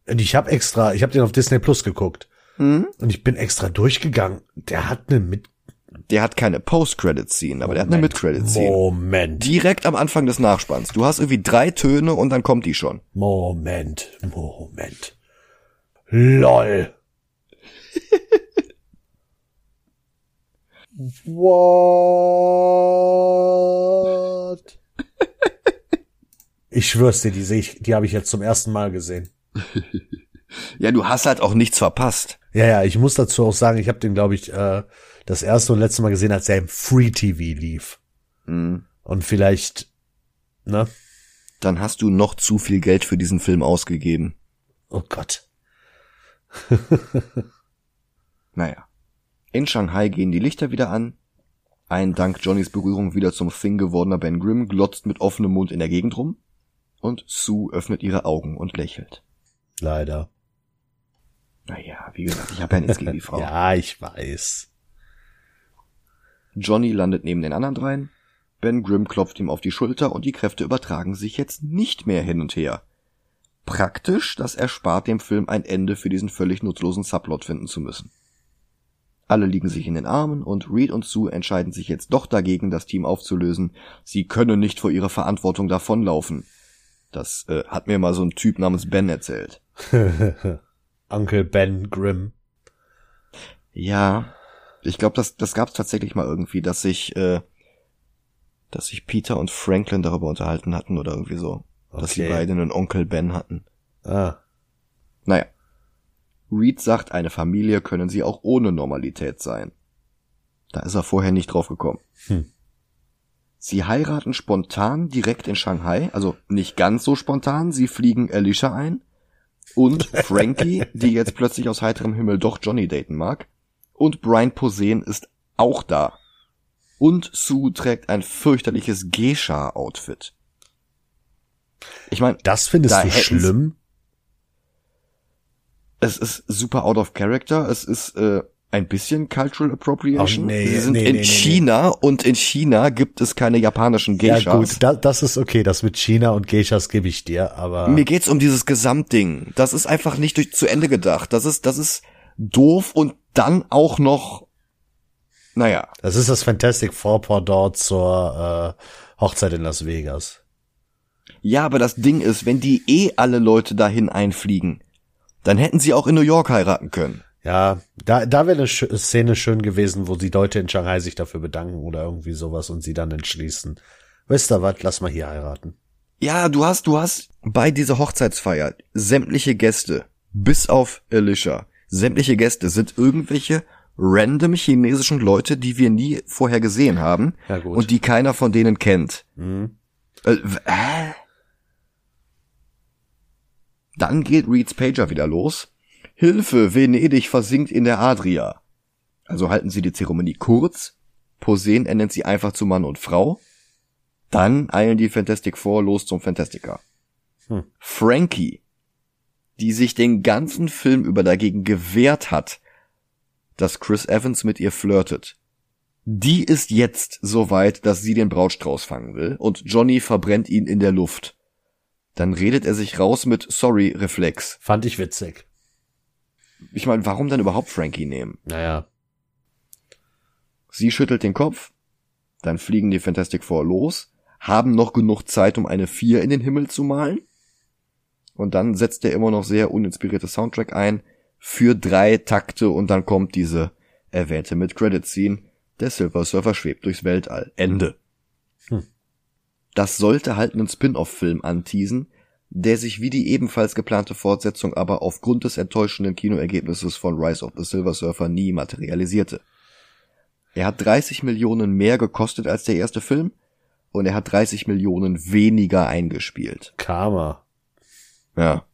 Und ich habe extra, ich habe den auf Disney Plus geguckt. Hm? Und ich bin extra durchgegangen. Der hat eine Mid Der hat keine Post-Credit-Scene, aber der hat eine Mid-Credit-Scene. Moment. Direkt am Anfang des Nachspanns. Du hast irgendwie drei Töne und dann kommt die schon. Moment. Moment. LOL. What? Ich schwör's dir, die sehe ich, die habe ich jetzt zum ersten Mal gesehen. Ja, du hast halt auch nichts verpasst. Ja, ja, ich muss dazu auch sagen, ich habe den, glaube ich, äh, das erste und letzte Mal gesehen, als er im Free TV lief. Hm. Und vielleicht, ne? Dann hast du noch zu viel Geld für diesen Film ausgegeben. Oh Gott. Naja. In Shanghai gehen die Lichter wieder an. Ein dank Johnnys Berührung wieder zum Thing gewordener Ben Grimm glotzt mit offenem Mund in der Gegend rum. Und Sue öffnet ihre Augen und lächelt. Leider. Naja, wie gesagt, ich habe ja nichts gegen die Frau. Ja, ich weiß. Johnny landet neben den anderen dreien. Ben Grimm klopft ihm auf die Schulter und die Kräfte übertragen sich jetzt nicht mehr hin und her. Praktisch, das erspart dem Film ein Ende für diesen völlig nutzlosen Subplot finden zu müssen. Alle liegen sich in den Armen und Reed und Sue entscheiden sich jetzt doch dagegen, das Team aufzulösen. Sie können nicht vor ihrer Verantwortung davonlaufen. Das äh, hat mir mal so ein Typ namens Ben erzählt. Uncle Ben Grimm. Ja, ich glaube, das, das gab es tatsächlich mal irgendwie, dass sich, äh, dass sich Peter und Franklin darüber unterhalten hatten oder irgendwie so. Dass sie Okay. beide einen Onkel Ben hatten. Ah. Naja. Reed sagt, eine Familie können sie auch ohne Normalität sein. Da ist er vorher nicht drauf gekommen. Hm. Sie heiraten spontan direkt in Shanghai, also nicht ganz so spontan, sie fliegen Alicia ein und Frankie, die jetzt plötzlich aus heiterem Himmel doch Johnny daten mag, und Brian Posehn ist auch da. Und Sue trägt ein fürchterliches Geisha-Outfit. Ich meine, Das findest Da du schlimm? Es ist super out of character, es ist äh, ein bisschen Cultural Appropriation. Ach, nee, Sie sind nee, in nee, China und in China gibt es keine japanischen Geishas. Ja gut, da, das ist okay. Das mit China und Geishas gebe ich dir, aber Mir geht's um dieses Gesamtding. Das ist einfach nicht durch, zu Ende gedacht. Das ist, das ist doof und dann auch noch, naja, das ist das Fantastic Four Pendant zur äh, Hochzeit in Las Vegas. Ja, aber das Ding ist, wenn die eh alle Leute dahin einfliegen, dann hätten sie auch in New York heiraten können. Ja, da, da wäre eine Szene schön gewesen, wo die Leute in Shanghai sich dafür bedanken oder irgendwie sowas und sie dann entschließen. Wisst ihr was, lass mal hier heiraten. Ja, du hast, du hast bei dieser Hochzeitsfeier sämtliche Gäste, bis auf Alicia, sämtliche Gäste sind irgendwelche random chinesischen Leute, die wir nie vorher gesehen haben Ja, und die keiner von denen kennt. Mhm. Äh, äh? Dann geht Reeds Pager wieder los. Hilfe, Venedig versinkt in der Adria. Also halten sie die Zeremonie kurz, poseen er nennt sie einfach zu Mann und Frau. Dann eilen die Fantastic Four los zum Fantastica. Hm. Frankie, die sich den ganzen Film über dagegen gewehrt hat, dass Chris Evans mit ihr flirtet. Die ist jetzt so weit, dass sie den Brautstrauß fangen will und Johnny verbrennt ihn in der Luft. Dann redet er sich raus mit Sorry Reflex. Fand ich witzig. Ich meine, warum dann überhaupt Frankie nehmen? Naja. Sie schüttelt den Kopf, dann fliegen die Fantastic Four los, haben noch genug Zeit, um eine Vier in den Himmel zu malen. Und dann setzt der immer noch sehr uninspirierte Soundtrack ein für drei Takte und dann kommt diese erwähnte mit Credit Scene. Der Silver Surfer schwebt durchs Weltall. Ende. Das sollte halt einen Spin-off-Film anteasen, der sich wie die ebenfalls geplante Fortsetzung aber aufgrund des enttäuschenden Kinoergebnisses von Rise of the Silver Surfer nie materialisierte. Er hat 30 Millionen mehr gekostet als der erste Film und er hat 30 Millionen weniger eingespielt. Karma. Ja.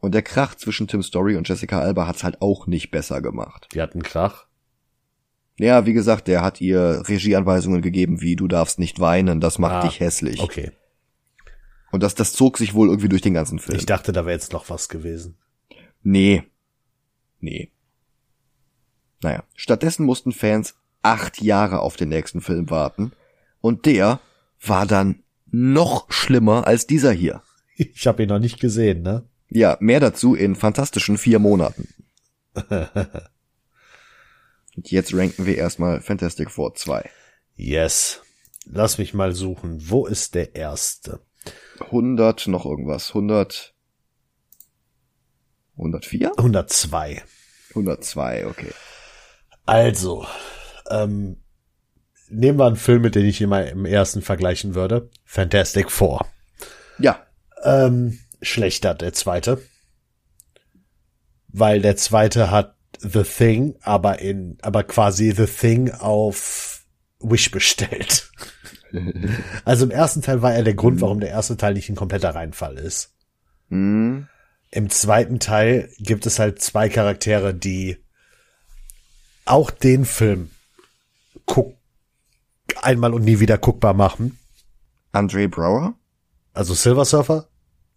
Und der Krach zwischen Tim Story und Jessica Alba hat's halt auch nicht besser gemacht. Die hatten Krach. Ja, wie gesagt, der hat ihr Regieanweisungen gegeben, wie du darfst nicht weinen, das macht Ah, dich hässlich. Okay. Und das, das zog sich wohl irgendwie durch den ganzen Film. Ich dachte, da wäre jetzt noch was gewesen. Nee. Nee. Naja, stattdessen mussten Fans acht Jahre auf den nächsten Film warten. Und der war dann noch schlimmer als dieser hier. Ich habe ihn noch nicht gesehen, ne? Ja, mehr dazu in fantastischen vier Monaten. Und jetzt ranken wir erstmal Fantastic Four 2. yes. Lass mich mal suchen. Wo ist der erste? 100 noch irgendwas. 100 104? 102. 102, okay. Also, ähm, nehmen wir einen Film, mit dem ich immer im ersten vergleichen würde. Fantastic Four. Ja, Ähm, schlechter der zweite. Weil der zweite hat The Thing, aber in, aber quasi The Thing auf Wish bestellt. also im ersten Teil war er der Grund, warum der erste Teil nicht ein kompletter Reinfall ist. hm, Im zweiten Teil gibt es halt zwei Charaktere, die auch den Film guck einmal und nie wieder guckbar machen. Andre Brower? Also Silver Surfer.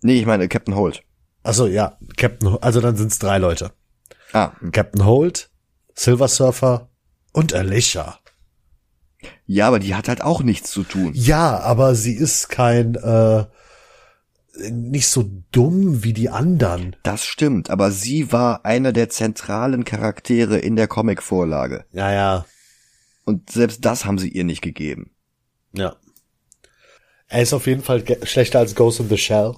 Nee, ich meine Captain Holt. Also ja, Captain, also dann sind es drei Leute. Ah. Captain Holt, Silver Surfer und Alicia. ja, aber die hat halt auch nichts zu tun. Ja, aber sie ist kein äh, nicht so dumm wie die anderen. Das stimmt, aber sie war einer der zentralen Charaktere in der Comicvorlage. Ja, ja, Und selbst das haben sie ihr nicht gegeben. ja. Er ist auf jeden Fall schlechter als Ghost in the Shell.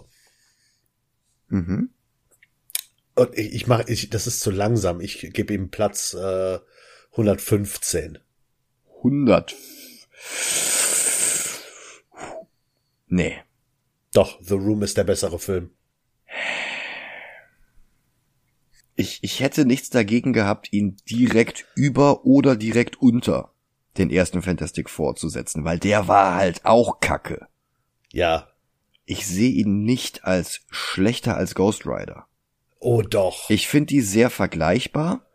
Mhm. Und ich, ich mache, ich, das ist zu langsam. Ich gebe ihm Platz äh, 115. 100. Nee. Doch, The Room ist der bessere Film. Ich, ich hätte nichts dagegen gehabt, ihn direkt über oder direkt unter den ersten Fantastic Four zu setzen, weil der war halt auch kacke. Ja. Ich sehe ihn nicht als schlechter als Ghost Rider. Oh doch. Ich finde die sehr vergleichbar.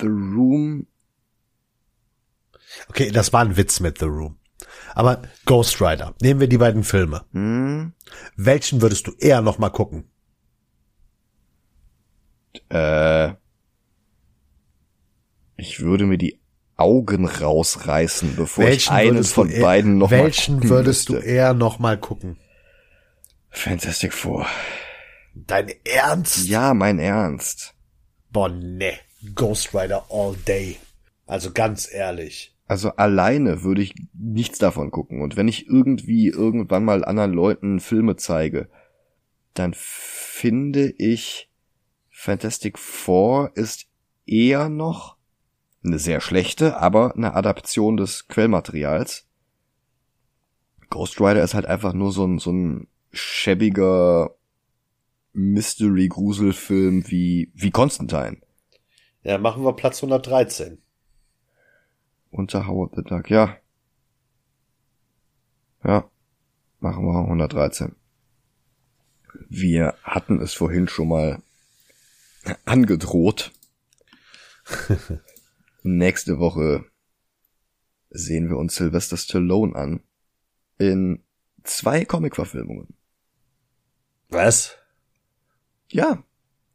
The Room, Okay, das war ein Witz mit The Room. Aber Ghost Rider, nehmen wir die beiden Filme. hm, Welchen würdest du eher noch mal gucken? äh, ich würde mir die Augen rausreißen, bevor ich eines von eher- beiden noch mal Welchen würdest müsste. du eher noch mal gucken? Fantastic Four. Dein Ernst? Ja, mein Ernst. Boah, ne. Ghost Rider all day. Also ganz ehrlich. Also alleine würde ich nichts davon gucken. Und wenn ich irgendwie irgendwann mal anderen Leuten Filme zeige, dann finde ich Fantastic Four ist eher noch eine sehr schlechte, aber eine Adaption des Quellmaterials. Ghost Rider ist halt einfach nur so ein, so ein schäbiger Mystery-Gruselfilm wie, wie Constantine. Ja, machen wir Platz 113. Unter Howard the Duck, ja. Ja, machen wir 113. Wir hatten es vorhin schon mal angedroht. Nächste Woche sehen wir uns Sylvester Stallone an in zwei Comic-Verfilmungen. Was? Ja,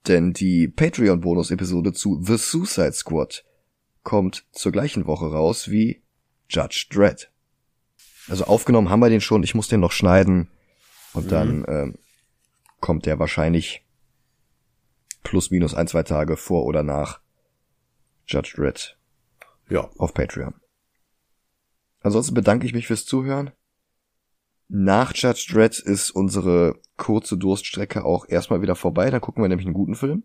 denn die Patreon-Bonus-Episode zu The Suicide Squad kommt zur gleichen Woche raus wie Judge Dredd. Also aufgenommen haben wir den schon, ich muss den noch schneiden und mhm. dann ähm, kommt der wahrscheinlich plus minus ein, zwei Tage vor oder nach Judge Dredd. Ja. Auf Patreon. Ansonsten bedanke ich mich fürs Zuhören. Nach Judge Dredd ist unsere kurze Durststrecke auch erstmal wieder vorbei. Dann gucken wir nämlich einen guten Film.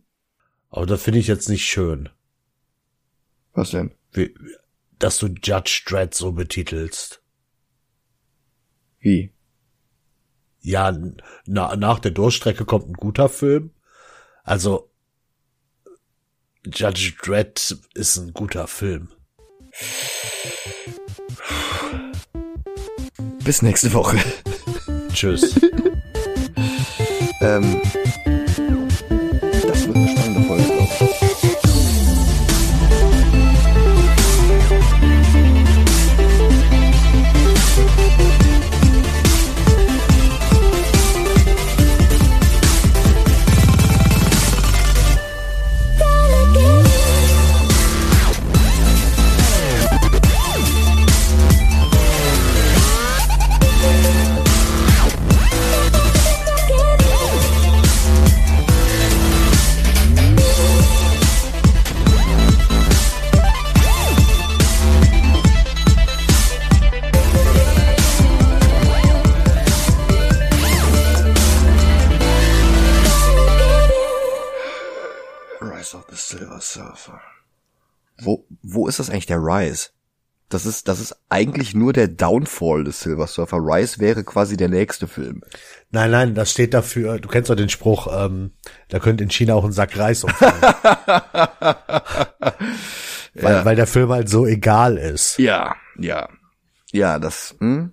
Aber das finde ich jetzt nicht schön. Was denn? Wie, dass du Judge Dredd so betitelst. Wie? Ja, na, nach der Durststrecke kommt ein guter Film. Also, Judge Dredd ist ein guter Film. Bis nächste Woche. Tschüss. ähm, ist das eigentlich der Rise? Das ist, das ist eigentlich nur der Downfall des Silver Surfer. Rise wäre quasi der nächste Film. Nein, nein, das steht dafür, du kennst doch den Spruch, ähm, da könnte in China auch ein Sack Reis umfallen. weil, ja. weil der Film halt so egal ist. Ja, ja. Ja, das, hm?